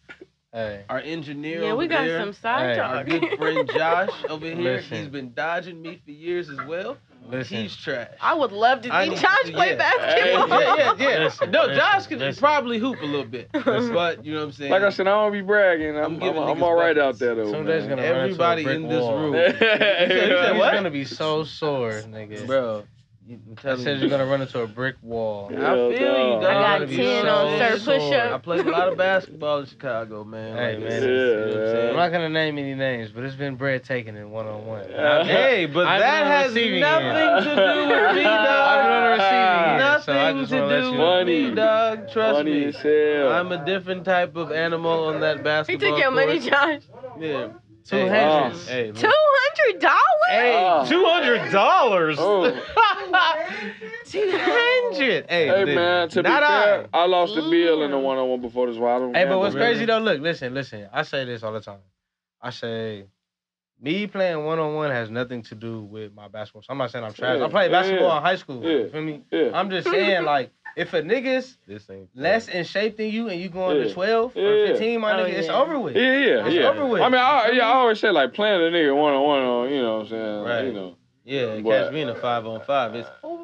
Hey, Our engineer Yeah, over we got there, some side Hey, our good friend Josh over [laughs] here, Listen. he's been dodging me for years as well. Listen. He's trash. I would love to I see Josh to- play yeah. basketball. yeah, yeah, yeah. Listen, no, listen, Josh can listen. probably hoop a little bit, but you know what I'm saying. like I said, I don't be bragging. I'm I'm, I'm, I'm, all right out there though. Somebody's man. gonna Everybody run into a in this wall. room. [laughs] Yeah. You said- you said He's what? gonna be so sore, nigga. bro, you, I'm I telling said you. you're gonna run into a brick wall. I Hell feel you, dog. I got Gonna be 10 so on Sir. Push-Up. I played a lot of basketball in Chicago, man. Hey, Like, man. you know I'm Yeah, saying? I'm not gonna name any names, but it's been bread taken in one on one. Hey, but I've that has nothing end. to do with me, [laughs] dog. I've been on receiving end, Nothing so to do with know. me, dog. Trust Funny me. as. I'm a different type of animal on that basketball. He basketball took your money, court. Josh. Yeah. Two Hey, hundred. Hey, Two hundred um, dollars. Hey, two hundred dollars. Oh. [laughs] Two hundred. Hey, Hey nigga, man, to be not fair, I, lost the bill in the one on one before this. Why I don't Hey, but what's crazy though? Look, listen, listen. I say this all the time. I say, me playing one on one has nothing to do with my basketball. So I'm not saying I'm trash. Yeah, I played basketball yeah. in high school. Yeah. You feel me? Yeah. I'm just saying, like, if a nigga's This ain't less in shape than you and you going Yeah. to 12 Yeah, or 15, my Oh, nigga, it's over with. Yeah, yeah, It's yeah. over with. I mean, I, yeah, I always say like playing a nigga one on one on, you know what I'm saying? Like, Right. you know. Yeah, But- catch me in a five on five. It's over with.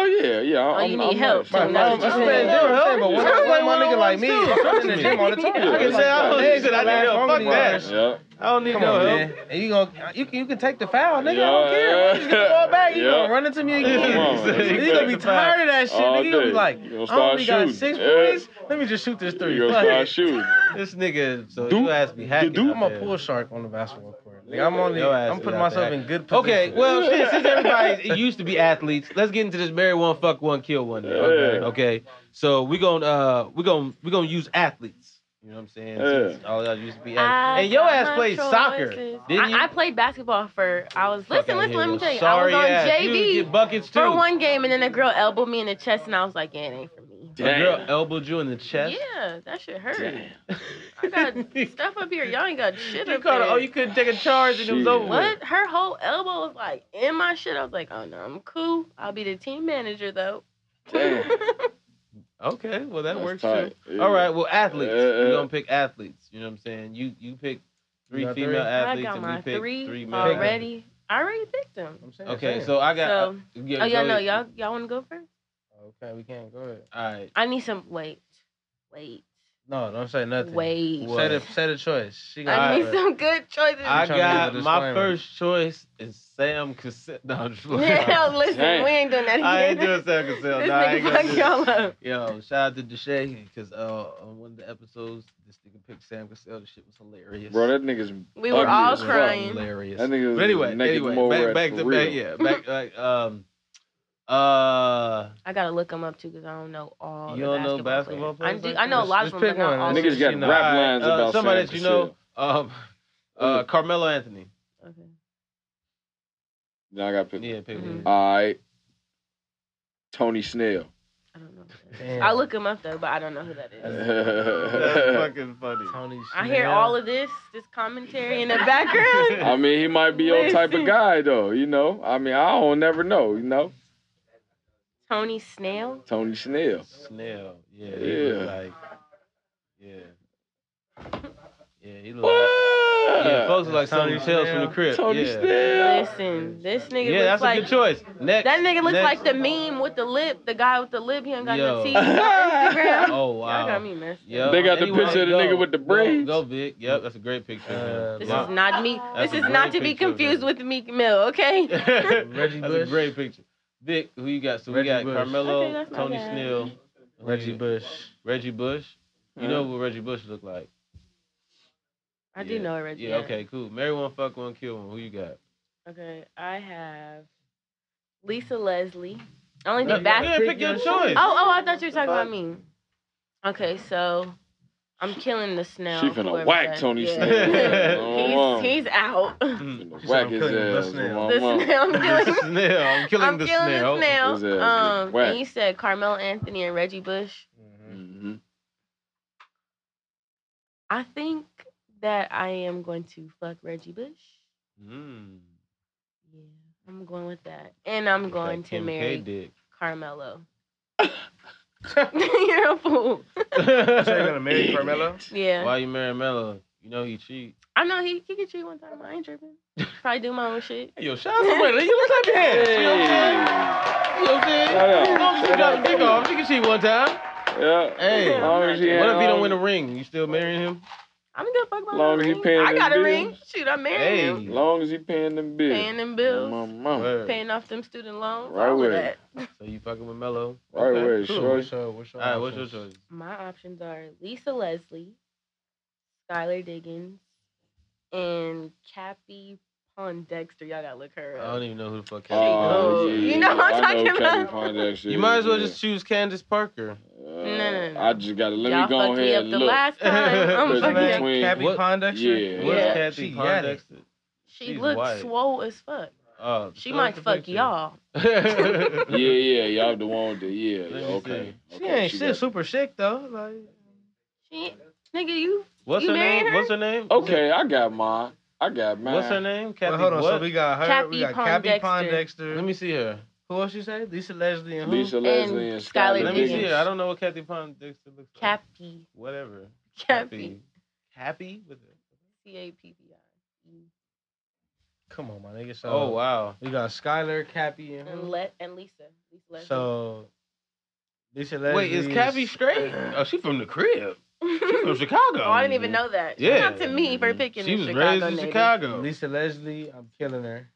Oh yeah, yeah. Oh, I'm, you I'm need help, nice. so Right, I'm, what I'm you saying, said. I'm but when I play my nigga like me, Trust I'm in the gym all the time. I can say, I don't need gonna that. last Fuck that. Yeah. I don't need Come no on, help. man. And you gonna you can you can take the foul, nigga. Yeah. I don't care. You just get the ball back. You Yeah. gonna run into me again. On, And you gonna be tired of that shit. All nigga, you gonna be like, You gonna I start only got shooting. six Yeah. points. Let me just shoot this three. You gonna start shooting. This nigga, so Do- you ass be hacking. do- out I'm a there. pool shark on the basketball court. Nigga, I'm only ass I'm putting myself in good position. Okay, well, shit, since everybody it used to be athletes, let's get into this marry one, fuck one, kill one. Then. Yeah. Okay, so we're gonna uh we gonna we're gonna use athletes. You know what I'm saying? Yeah. Since all y'all used to be I athletes. And your ass played soccer, didn't you? I, I played basketball for. I was listen, listen. Let me tell you, Sorry I was on ass. You JV get buckets too. for one game, and then a girl elbowed me in the chest, and I was like, "Yeah, it ain't for me." A girl elbowed you in the chest. Yeah, that shit hurt. Damn. I got [laughs] stuff up here. Y'all ain't got shit You up caught there. oh, you couldn't take a charge and it was over. What? Her whole elbow was like in my shit. I was like, oh no, I'm cool. I'll be the team manager though. Damn. [laughs] Okay, well that That's works tight. too. Yeah. All right, well athletes. Uh, We're uh. gonna pick athletes. You know what I'm saying? You you pick three You female three? I athletes got and my we pick three, three male. already. I already picked them. I'm saying, Okay, so I got. So- yeah, Oh yeah, so- no, y'all y'all want to go first? Okay, we can't go ahead. All right. I need some. Wait, wait, No, don't say nothing. wait. What? Say the say the choice. She got. I got need some good choices. I got my first choice is Sam Cassell. No, I'm just yeah, [laughs] listen, Dang. we ain't doing that again. I ain't doing Sam Cassell. This No, I ain't nigga gonna fuck y'all up. Yo, shout out to Deshae because uh, on one of the episodes, this nigga picked Sam Cassell. The shit was hilarious. Bro, that nigga's We were all crying. Hilarious. That nigga was But anyway, naked anyway, mole back, rat back to real. back, yeah, back like um, uh, I gotta look them up too because I don't know all. You the don't know basketball basketball players. I do. I know a lot Just of them, pick but not one. all. Niggas got rap lines uh, about somebody Sam that you know, um, uh, Carmelo Anthony. Okay. Now I got pick. Yeah, pick Mhm. All right. Tony Snell. I don't know. Damn. I look him up though, but I don't know who that is. [laughs] That's fucking funny. Tony I hear all of this, this commentary in the background. [laughs] I mean, he might be your [laughs] type of guy, though. You know. I mean, I don't never know. You know. Tony Snail. Tony Snell. Snell. Yeah. Yeah. look like. Yeah. Yeah, he look like. Yeah, folks look like Tony Tony from the crib. Tony yeah. Snell. Listen, this nigga Yeah, looks that's like a good choice. Next. that nigga looks next. like the meme with the lip, the guy with the lip. He ain't got Yo. no teeth [laughs] Instagram. Oh Y'all wow. got me messed. up. Yep. They got the picture of the go. nigga with the Go- braids. Go, Vic. Yep, that's a great picture. Uh, This man. is not me. That's This is not to be confused with Meek Mill, okay? Reggie [laughs] That's a [laughs] great picture. Vic, who you got? So we got Bush. Carmelo, Okay, Tony bad. Snell, who Reggie Bush. Reggie Bush. You Huh? know what Reggie Bush looked like? I do Yeah. know Reggie. Yeah, okay, cool. Marry one, fuck one, kill one. Who you got? Okay, I have Lisa Leslie. I only No, did you basketball. pick your choice. Oh, oh, I thought you were talking about me. Okay, so I'm killing the snail. She finna whoever whack that- Tony yeah. Snail. [laughs] He's, [laughs] he's out. Finna She said, Whack "I'm his killing the snail." the snail. I'm [laughs] killing The killing. snail. I'm killing I'm the killing snail. the snail. His Um, whacked. and you said Carmelo Anthony and Reggie Bush. Mhm. hmm I think that I am going to fuck Reggie Bush. Mm. Yeah, I'm going with that, and I'm going to Kim marry dick. Carmelo. You're a [laughs] fool. [laughs] So you're gonna marry Carmelo? Yeah, Why you marry Mello? You know he cheat. I know he he could cheat one time. I ain't tripping. Probably do my own shit. Hey, [laughs] yo, shout out to Mello. You look like hands. You know what I'm saying? You know what I'm saying? Shout out. As long as she Shout got the dick off, she can cheat one time. Yeah. Hey, As long as he What if he don't win the um, ring? You still marrying him? I'm gonna fuck my Long own as he ring. paying I them got a bills. ring. Shoot, I'm married. Hey. him. As long as he paying them bills. Paying them bills. My mama. Word. Paying off them student loans. Right all of way. that. [laughs] So you fucking with Mello? Right way, cool. shorty. What's your, what's your All right, what's your choice? My options are Lisa Leslie, Skylar Diggins, and Cappie Pondexter. Y'all gotta look her I up. don't even know who the fuck. Oh, Kathy Oh, yeah, is. you know what I'm I talking know Captain about? Pondexter You might as well is, just choose Candace Parker. yeah. No, no, no. I just gotta let Y'all me go fucked me ahead up and the look. last [laughs] time. I'm Because fucking up. between- Cappie What- Pondexter? Yeah. What's Yeah. Kathy She got it. Pondexter? She She's looks white. swole as fuck. Oh, She show might us the fuck picture. y'all. [laughs] Yeah, yeah, y'all the one with the yeah. Let me okay. She okay, ain't she shit got- super sick though. Like She, nigga, you. What's You her married name? her? What's her name? Okay, I got mine. I got mine. What's her name? Kathy well, hold on. what? So we got her. we got Cappie Pondexter. Pondexter. Let me see her. Who else you say? Lisa Leslie and who? Lisa Leslie and Skylar Skylar Let me see her. I don't know what Kathy Pondexter looks like. Cappie. Whatever. Cappie. Happy with it. C A P P I. Come on, my nigga. So Oh wow. we got Skylar, Cappie, and And who? let and Lisa. Lisa Leslie. So Lisa Leslie. Wait, is Cappie straight? Oh, she from the crib. She from [laughs] Chicago. Oh, I didn't even know that. Yeah. Shout out to me for picking She the was Chicago raised in native. Chicago. Lisa Leslie, I'm killing her.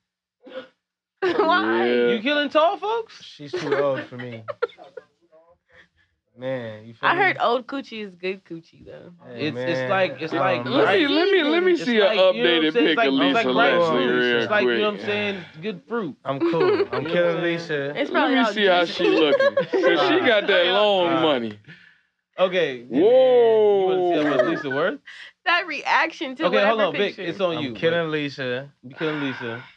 [laughs] Why? Yeah. You killing tall folks? She's too old for me. Man, you feel I me? heard old coochie is good coochie though. Hey, It's it's like it's like don't. Let me let me let me it's see like, an you know what I'm updated saying? pic It's of like, Lisa it's like right Leslie on. real It's like you know what I'm saying. Good fruit. I'm cool. I'm You know what I'm killing? Lisa. It's Let probably me all see how juicy. she looking. Cause she got that long Uh, money. Okay. Whoa. You Whoa. want to see how much Lisa worth? That reaction to Okay, whatever hold on, Vic. picture. It's on I'm you. killing Lisa. You killing Lisa. [sighs]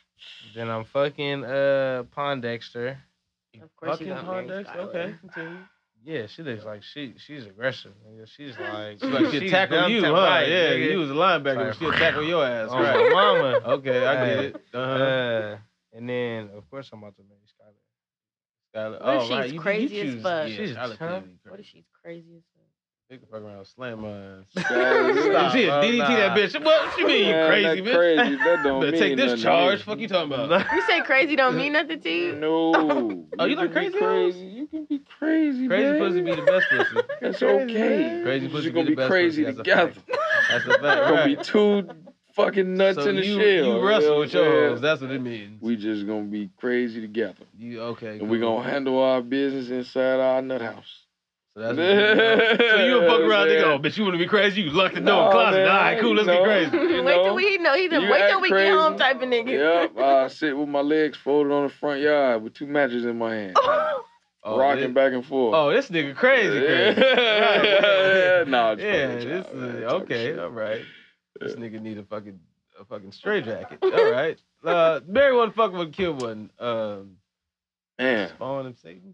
Then I'm fucking uh Pondexter. Of course Fucking you gonna marry Pondexter. Skylar. Okay, continue. Yeah, she looks like she she's aggressive. Nigga. She's [laughs] like She's like she'll she's tackle dumb you, to- huh? right, yeah, nigga. you was a linebacker, Like, she'll tackle your ass, Oh, right? my mama. [laughs] Okay, I get it. Uh-huh. Uh, and then of course I'm about to marry Skylar. Skylar. What if Oh, she's right. You, crazy you as fuck? Yeah, She's Skylar tough. crazy, What if crazy. she's crazy as fuck? They can fuck around, and slam [laughs] my ass. Stop, she bro, DDT that bitch. What you mean, you crazy bitch? Crazy. That [laughs] don't Better mean take this charge. Fuck you talking about? [laughs] You say crazy don't mean nothing to you? No. Oh, you like can crazy crazy. You can be crazy. Crazy baby. pussy be the best pussy. That's Crazy, okay. man. Crazy We're pussy just be gonna the be crazy pussy. That's a together. fact. That's a fact. We're gonna be two fucking nuts so in the you, shell. You know wrestle what with I'm your saying? hoes. That's what it means. We just gonna be crazy together. You okay? And we cool. gonna handle our business inside our nut house. So that's what you. So you a [laughs] fuck around? Think, Yeah. oh, bitch, you wanna be crazy? You lock the door, Nah, closet. man, All right, cool. Let's you get crazy. [laughs] You wait till we know he's a you wait till we crazy. get home type of nigga. Yep, I sit with my legs folded on the front yard with two matches in my hand, [laughs] Oh, rocking this- back and forth. Oh, this nigga crazy, crazy. Yeah. Right. Nah, I'm just yeah, this is okay. All right. This nigga need a fucking a fucking straight jacket. All [laughs] right. Uh, marry one, fuck one, kill one. Um, Man, Spawn and Satan.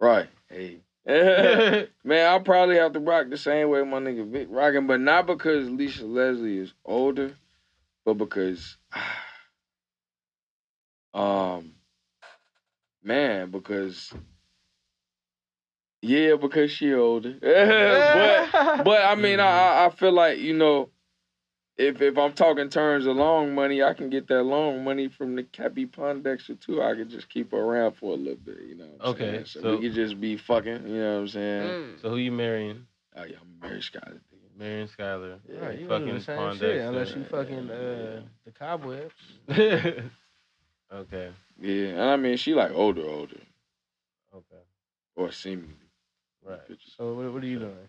right. Hey. [laughs] Man, I'll probably have to rock the same way my nigga Vic rocking, but not because Lisa Leslie is older, but because, [sighs] um, man, because, yeah, because she older. [laughs] but, but I mean, I I- I feel like you know, if if I'm talking terms of long money, I can get that long money from the Cappie Pondexter too. I could just keep her around for a little bit, you know. What I'm Okay, saying? so, so- we could just be fucking, you know what I'm saying? Mm. so who you marrying? Oh yeah, I'm marrying Skylar. Marrying Skylar. Yeah, Right, you fucking fucking the same Pondexter. shit unless you fucking uh yeah. the cobwebs. [laughs] okay. Yeah, and I mean she like older, older, Okay. or seemingly. Right. So what, what are you doing?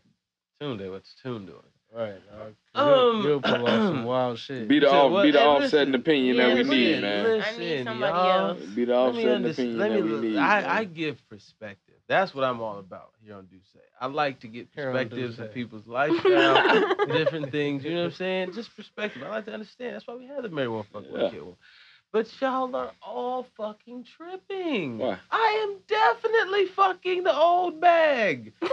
Tunde. What's Tune doing? Right. dog. Um, you'll, you'll pull off some [clears throat] wild shit. Be the So off, what- be the hey, offsetting listen. opinion Yeah, that we listen, need, man. I need somebody y'all. else. Be the Let me offsetting opinion Let me. that we look- need. I. I give perspective. That's what I'm all about here on Say. I like to get perspectives of people's lifestyle, [laughs] different things. You know what I'm saying? Just perspective. I like to understand. That's why we have the marry one, fuck one, Yeah. kill one. But y'all are all fucking tripping. Why? I am definitely fucking the old bag. [laughs] the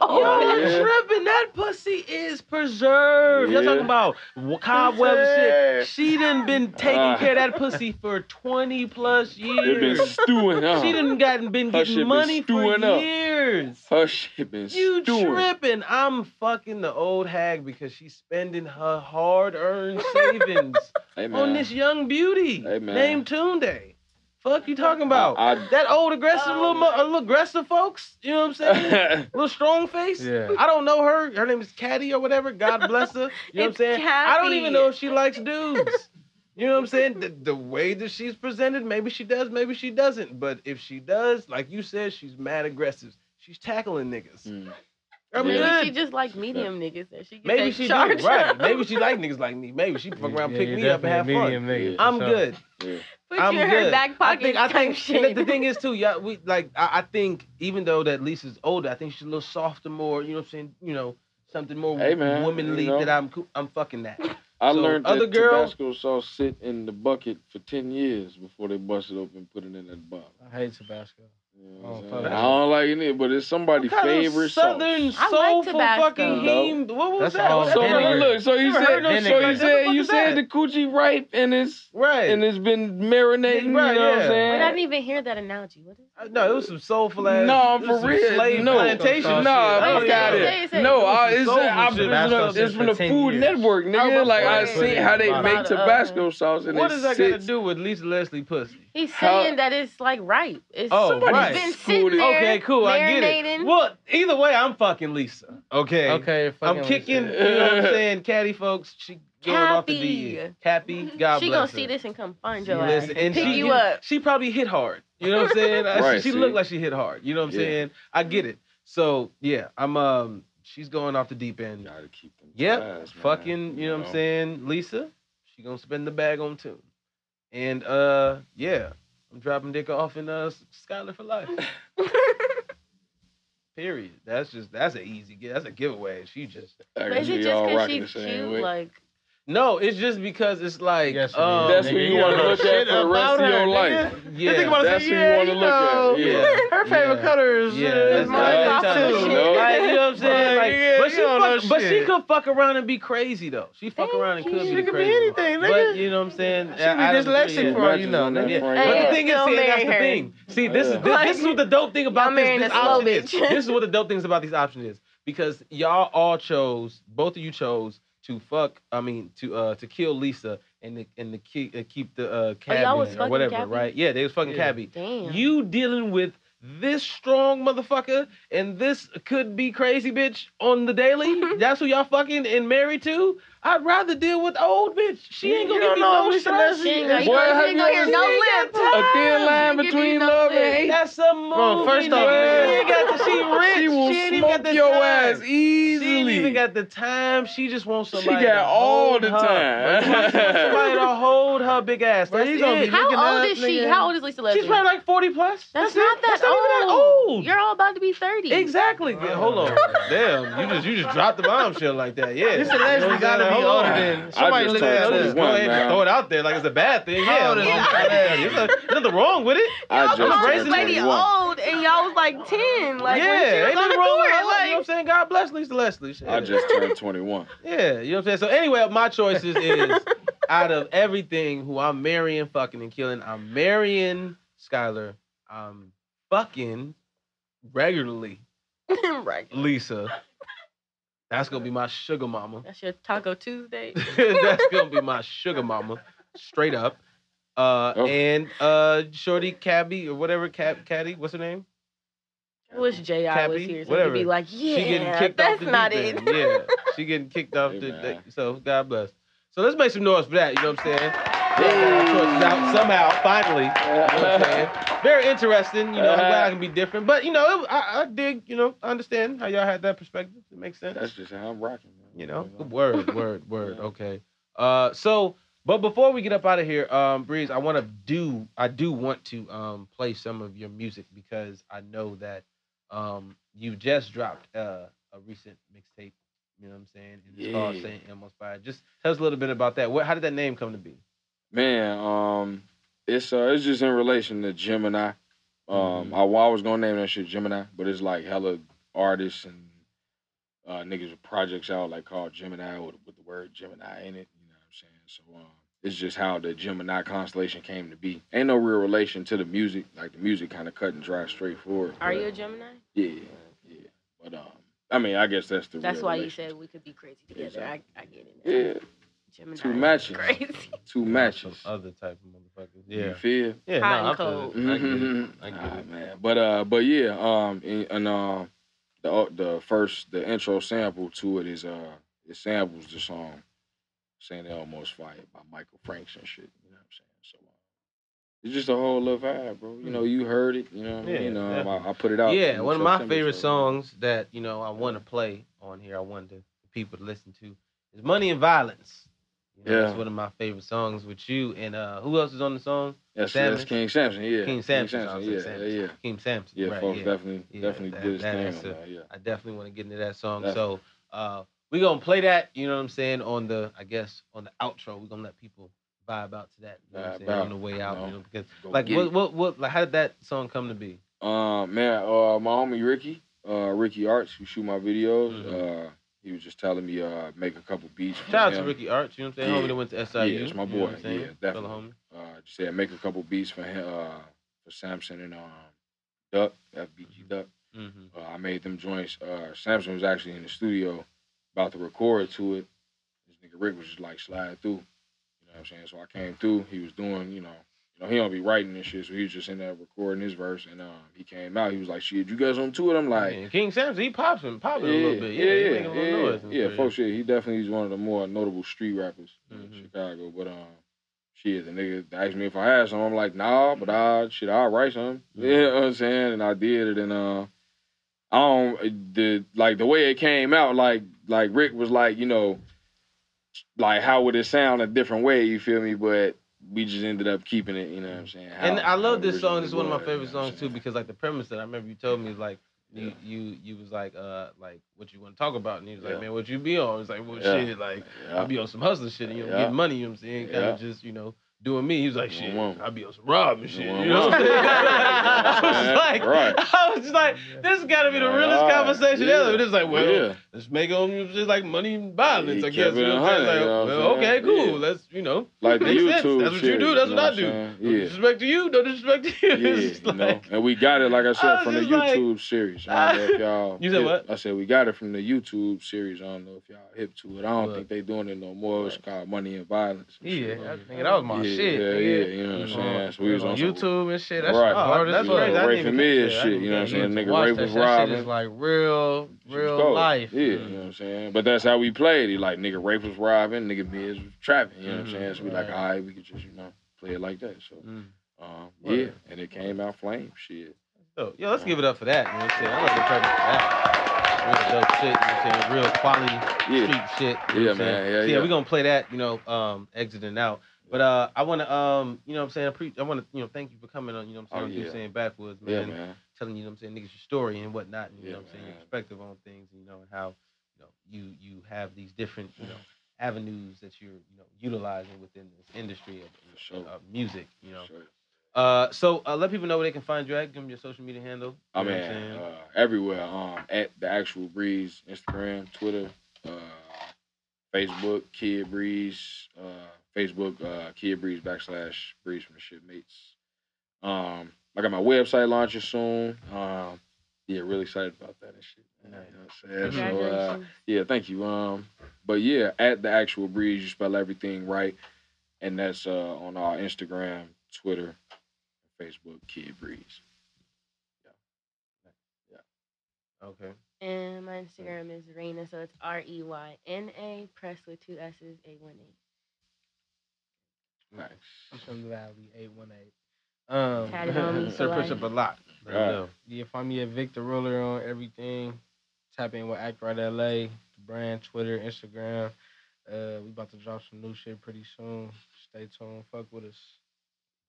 Oh, Y'all old are tripping. That pussy is preserved. Y'all talking about w- cobweb Yeah. shit. She done been [laughs] taking Ah. care of that pussy for 20 plus It been years. stewing, [laughs] huh? She done gotten been Her shit getting been money for up. years. Her shit been You stewing. tripping. I'm fucking the old hag because she's spending her hard earned savings Hey, on this young beauty Hey, man. named Tunde. Fuck you talking about? I- that old aggressive Oh, little, mo- uh, little aggressive folks. You know what I'm saying? [laughs] little strong face. Yeah. I don't know her. Her name is Caddy or whatever. God bless her. You know what I'm saying? I don't even know if she likes dudes. You know what I'm saying? The, the way that she's presented, maybe she does, maybe she doesn't. But if she does, like you said, she's mad aggressive. She's tackling niggas. Mm. I'm Maybe good. she just like medium niggas that she can Maybe take she do, charge right. Maybe she like niggas like me. Maybe she fuck around, Yeah, pick you're me up, and have definitely fun. medium. I'm for sure. good. Yeah. Put I'm you in her good. back I pocket. think I think shit. and the thing is too, yeah, we like I, I think even though that Lisa's older, I think she's a little softer, more, you know what I'm saying, you know, something more Hey, man, womanly you know. that I'm I'm fucking that. I So, learned other that girl- Tabasco sauce sit in the bucket for ten years before they bust it open and put it in that bottle. I hate Tabasco. You know what Oh, I'm fuck. saying? I don't like it, but it's somebody's What kind of favorite southern sauce. I like soulful fucking No. heme. What was That's that? all So vinegar. look, so you Never said, so shit you said, the you said the coochie ripe and it's Right. and it's been marinating. Right, you know what. I'm saying? Wait, I didn't even hear that analogy. What is Uh, No, it was some soulful ass. No, it was for real. Slave No. plantation No, I fuck don't out of it, say it. it. No, I, some it's, I, it's, from, shit it's from for the Food years. Network, nigga. Like I see how they make uh, Tabasco sauce and What does that got to do with Lisa Leslie pussy? He's How- saying that it's like ripe. It's Oh, somebody's right. been Screwed sitting there. Okay, cool. I get it. marinating. Well, either way, I'm fucking Lisa. Okay. Okay, I'm fucking kicking. Lisa. You know what I'm saying? [laughs] Caddy folks, she going off the D. Cappie. Cappie, God she bless gonna her. see this and come find She your ass. listen- and Pick she, you up. She probably hit hard. You know what I'm saying? [laughs] Right, she, she see? looked like she hit hard. You know what I'm Yeah. saying? I get it. So yeah, I'm um she's going off the deep end. Gotta keep them Yep. ties, Fucking, you know what I'm saying? Lisa, she gonna spend the bag on tune. And uh yeah, I'm dropping dick off in uh Skylar for life. [laughs] Period. That's just that's an easy gi- that's a giveaway. She just But is it just because rocking she's cute? way. Like, No, it's just because it's like Yes, it is. um, That's nigga, who you you want to know look at shit for the rest about of your her, life. nigga. Yeah. think about it, That's say, who you yeah, wanna you look at, know, yeah. Her favorite Yeah. color is Yeah, uh, that's my right. top That's too. how- No. Like, you know what I'm saying? Like, Yeah, but you she don't know fuck, but she could fuck around and be crazy though. She fuck Thank around and could you. be She could be crazy anything, nigga. But you know what I'm saying? She be Out of the three, dyslexic yeah. for all you know, Matches on that nigga. Frank But the thing is, see, that's marry the thing. See, this is this, this is what the dope thing about this, this option is. This is what the dope things about these options is because y'all all chose, both of you chose to fuck. I mean, to uh to kill Lisa and the, and the keep uh, keep the uh Oh, y'all was cabby or whatever, Cabby? right? Yeah, they was fucking Yeah. cabby. damn. You dealing with this strong motherfucker and this could be crazy bitch on the daily. [laughs] That's who y'all fucking and married to. I'd rather deal with old bitch. She ain't gonna don't give me know no Lisa stress. She ain't Boy, gonna, you gonna, have you ain't gonna hear ever no seen lip. that A thin line between no love and lip. hate. That's a movie. Well, first off, nigga. she man. ain't got the, she [laughs] rich. She will ain't even got smoke the your time. ass She easily. ain't even got the time. She just wants somebody. She got to all the her. time. She wants somebody to [laughs] hold her big ass. Bro, That's you gonna it. be How looking old up, is she? How old is Lisa Leslie? She's probably like forty plus. That's, it. not that That's not old. even that old. You're all about to be 30. Exactly. Hold on. [laughs] Damn, you just you just dropped the bombshell like that. Yeah. Lisa Leslie gotta be Hold older on. than I somebody. just Look at Don't that. go ahead and throw it out there like it's a bad thing. How Yeah, old is I'm- Lisa I'm- Leslie? there's nothing- wrong with it. I Y'all just called embracing turned lady old, and y'all was like 10. Like, yeah, when she was ain't nothing wrong with court. her. you know what I'm saying? God bless Lisa Leslie. Shit. I just turned 21. [laughs] Yeah, you know what I'm saying? So anyway, my choices is out of everything who I'm marrying, fucking, and killing, I'm marrying Skylar. I'm fucking regularly [laughs] right. Lisa. That's gonna be my sugar mama. That's your Taco Tuesday. [laughs] That's gonna be my sugar mama, straight up. Uh, Oh. and uh, Shorty Cabby or whatever, Cab Caddy, what's her name? I wish J.I. was here so whatever. he'd be like, yeah, she getting kicked that's off the not deep it. end. Yeah, she getting kicked off Hey, the, man. the. So God bless. So let's make some noise for that. You know what I'm saying? Yeah, out somehow, finally. You know what I'm? Very interesting. You know, I'm glad I can be different. But you know, it, I, I dig. You know, I understand how y'all had that perspective. It makes sense. That's just how I'm rocking, man. You know, word, word, [laughs] word. Yeah. Okay. Uh, so, but before we get up out of here, um, Breeze, I want to do, I do want to um play some of your music because I know that um you just dropped uh, a recent mixtape. You know what I'm saying? And it's called Saint Elmo's Fire. Just tell us a little bit about that. What, how did that name come to be? Man, um, it's uh, it's just in relation to Gemini. Um, Mhm. I, well, I was gonna name that shit Gemini, but it's like hella artists and uh, niggas with projects out like called Gemini with, with the word Gemini in it. You know what I'm saying? So um, it's just how the Gemini constellation came to be. Ain't no real relation to the music. Like the music kind of cut and dry, straightforward. Are but- you a Gemini? Yeah, yeah. But um, I mean, I guess that's the. That's why you said we could be crazy together. Exactly. I, I get it. now. Yeah, Gemini. two matches. Crazy. [laughs] two matches. Some other type of motherfuckers. You Yeah. feel? Yeah. Hot no, and I feel cold. it. I get it. I get Nah, it. man. But uh, but yeah, um, and, and uh, the uh, the first the intro sample to it is uh, it samples the song "Saint Elmo's Fire" by Michael Franks and shit. You know what I'm saying? So uh, it's just a whole little vibe, bro. You know, you heard it. You know, what I Yeah, mean? um, definitely. I, I put it out. Yeah, one of my favorite so, songs that you know I want to play on here. I want the people to listen to is "Money and Violence." You know, That's Yeah. one of my favorite songs with you and uh, who else is on the song? That's, Samson. that's King Samson. Yeah, King Samson. I Samson. Yeah, yeah, yeah. King Samson. Yeah, right, folks yeah. definitely Yeah, definitely that- did his that thing that. Yeah. I definitely want to get into that song. Definitely. So uh, we gonna play that. You know what I'm saying on the I guess on the outro. We're gonna let people vibe out to that. You know what I'm saying on the way out. You know because Go like what, what what like how did that song come to be? Um, man, uh, my homie Ricky, uh, Ricky Arts, who shoot my videos, Mhm. uh, he was just telling me, uh, make a couple beats. for Shout out to. Ricky Arch, you know what I'm saying? Yeah. Homie that went to SIU. Yeah, it's my you know boy. Yeah, Fellow definitely. homie. Uh, just said make a couple beats for him, uh, for Samson and um, Duck, FBG Duck. Mm-hmm. Uh, I made them joints. Uh, Samson was actually in the studio about to record to it. This nigga Rick was just like slide through. You know what I'm saying? So I came through. He was doing, you know, know, he don't be writing and shit, so he was just in there recording his verse. And um, he came out. He was like, "Shit, you guys on to it?" I'm like, Yeah, King Samson, he pops him, popping yeah, a little bit. Yeah, yeah, he yeah, yeah, noise. in yeah. Folks, shit, he definitely is one of the more notable street rappers in Mhm. Chicago. But um, shit, the nigga asked me if I had some. I'm like, nah, but I shit, I'll write some. Mhm. [laughs] Yeah, you know what I'm saying, and I did it, and uh, I don't the like the way it came out. Like like Rick was like, you know, like how would it sound a different way? You feel me? But we just ended up keeping it. You know what I'm saying? And I love this song. This is one of my favorite you know songs too because like the premise that I remember you told me is like you Yeah. you you was like uh like what you want to talk about and he was like Yeah. man what you be on? It's like well Yeah. shit like Yeah. I be on some hustler shit and you know Yeah. getting money. You know what I'm saying? Kind of just you know doing me. He was like shit. I be on some robbing shit. One You know what I'm saying? [laughs] I was like Right. [laughs] I was just like this got to be the realest Right. conversation Yeah. ever. It's like well. yeah. Let's make it on just like money and violence, He I guess. You know what I'm saying? Like, you know well, okay, cool. Yeah. Let's, you know, like the Makes sense. That's what you do. That's you what know I do. I'm? No disrespect to you. No disrespect to you. [laughs] Yeah, just you know, and we got it, like I I said, was from the just like- YouTube series. I don't know if y'all. You said what? I said we got it from the YouTube series. I don't know if y'all hip to it. I don't think they doing it no more. It's called Money and Violence. Yeah. I think that was my yeah, shit. Yeah, yeah, you know what I'm saying. So we was on, YouTube and shit. That's Right. Oh, that's crazy. I Rafe didn't and even Miz catch that. I shit. You know what I'm saying? Nigga Watch was robbing. is like real, real life. Yeah, you know what I'm saying. But that's how we played it. Like nigga Rafe was robbing, nigga Miz was trapping. You know what I'm saying? So we like, all right, we could just you know play it like that. So Mm. um, yeah, and it came out flame. Shit. So, yo, let's give it up for that. You know what I'm saying? I love the premise for that. Real dope shit. You know what I'm saying? Real quality Yeah. street shit. You know Yeah, what I'm saying? man. Yeah, So, yeah. we're gonna play that, you know, um, exiting out. But uh, I wanna um, you know what I'm saying, I, pre- I wanna, you know, thank you for coming on, you know what I'm saying, Oh, on Keep yeah. saying backwoods, Yeah, man. man. Telling you know what I'm saying, niggas your story and whatnot, and you Yeah, know what I'm saying, your perspective on things, you know, and how, you know, you you have these different, you know, avenues that you're, you know, utilizing within this industry of, sure. of music, you know. Sure. Uh, so uh, let people know where they can find you at. Give them your social media handle. I mean, saying? uh, everywhere. Um, at the actual Breeze, Instagram, Twitter, uh, Facebook, Kid Breeze, uh, Facebook, uh, Kid Breeze backslash Breeze from the Shipmates. Um, I got my website launching soon. Um, yeah, really excited about that and shit. You know what I'm saying? So, uh, yeah, thank you. Um, but yeah, at the actual Breeze, you spell everything right, and that's uh on our Instagram, Twitter, Facebook, Kid Breeze. Yeah. Yeah. okay. and my Instagram is Reyna, so it's R E Y N A, press with two S's, A one eight. Nice. Ocean Valley eight one eight. Um, Tatted on Sir [laughs] push up a lot. Let 'em Right. know. yeah, find me at Victor Ruler on everything. tap in with Act Right LA, the brand, Twitter, Instagram. Uh, we about to drop some new shit pretty soon. Stay tuned. Fuck with us.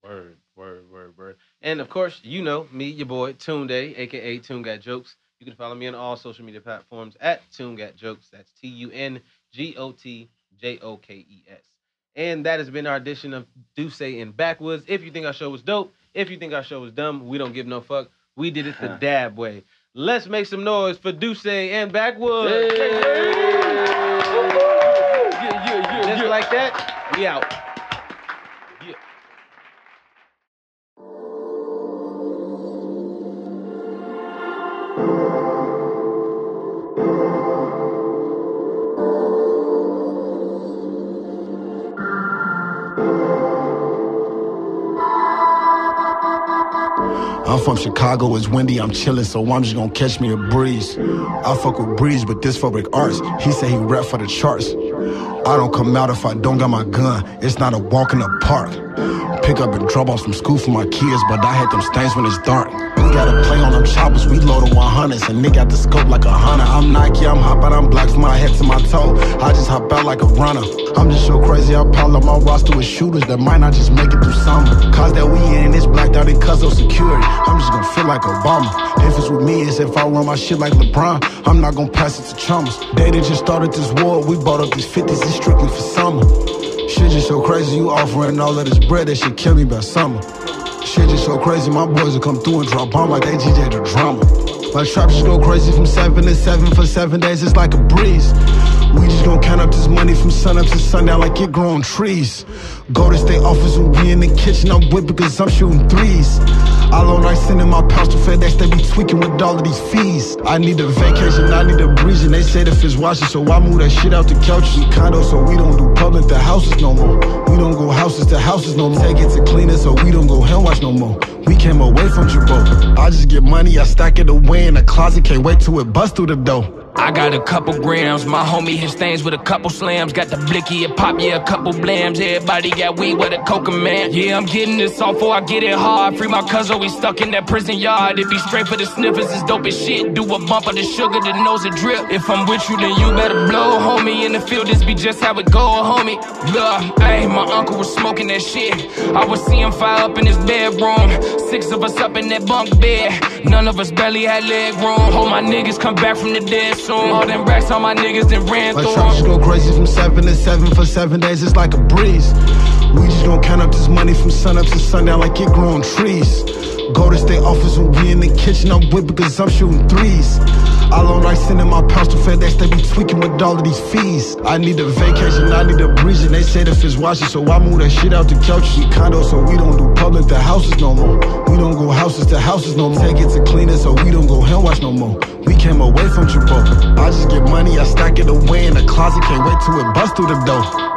Word, word, word, word. And of course, you know me, your boy, Tunde, aka Tune Got Jokes. You can follow me on all social media platforms at Tune Got Jokes. That's T U N G O T J O K E S. And that has been our edition of Duce in Backwoods. If you think our show was dope, if you think our show was dumb, we don't give no fuck. We did it the dab way. Let's make some noise for Duce and Backwoods. Just like that, we out. From Chicago, it's windy, I'm chillin', so I'm just gonna catch me a breeze. I fuck with Breeze, but this for Arts. He say he rap for the charts. I don't come out if I don't got my gun, it's not a walk in the park. Pick up and drop off from school for my kids, but I had them stains when it's dark. Gotta play on them choppers, we load them 100s, and they got the scope like a hunter. I'm Nike, I'm hot, but I'm black from my head to my toe. I just hop out like a runner. I'm just so crazy, I pile up my roster with shooters that might not just make it through summer. Cause that we in, it's blacked out in cuz of security. I'm just gonna feel like Obama. If it's with me, it's if I run my shit like LeBron. I'm not gonna pass it to chummers. They done just started this war, we bought up these 50s, it's strictly for summer. Shit just so crazy, you offering all of this bread, that should kill me by summer. Shit just so crazy, my boys will come through and drop bomb like they GJ the drama. My trap just go crazy from seven to seven for seven days, it's like a breeze. We just gon' count up this money from sun up to sundown like it growing trees. Go to state office we in the kitchen, I'm whipping cause I'm shooting threes. All on I sending my pals to FedEx, they be tweaking with all of these fees. I need a vacation, I need a breeze, and they say the fish washing, so I move that shit out the couches and so we don't do public to houses no more. We don't go houses to houses no more. Take it to clean it, so we don't go hand wash no more. We came away from Jabot. I just get money, I stack it away in the closet, can't wait till it bust through the door. I got a couple grams, my homie hit stains with a couple slams. Got the blicky and pop, yeah, a couple blams. Everybody got weed with a coca man. Yeah, I'm getting this off before I get it hard. Free my cousin, we stuck in that prison yard. It be straight for the sniffers, it's dope as shit. Do a bump of the sugar, the nose it drip. If I'm with you, then you better blow, homie. In the field, this be just how it go, homie. Look, ayy, my uncle was smoking that shit. I was seeing fire up in his bedroom. Six of us up in that bunk bed. None of us barely had leg room. Hope my niggas come back from the dead soon. All them racks on my niggas that ran My through 'em. go crazy from seven to seven for seven days, it's like a breeze. We just gon' count up this money from sun up to sundown like it growing trees. Go to state office when we in the kitchen, I'm whipping cause I'm shooting threes. All on I sending my pals to FedEx, they be tweaking with all of these fees. I need a vacation, I need a breeze, and they say the fish washing, so I move that shit out the couches and condos, so we don't do public to houses no more. We don't go houses to houses no more. Take it to clean it, so we don't go hand wash no more. We came away from Jabot. I just get money, I stack it away in the closet, can't wait till it bust through the door.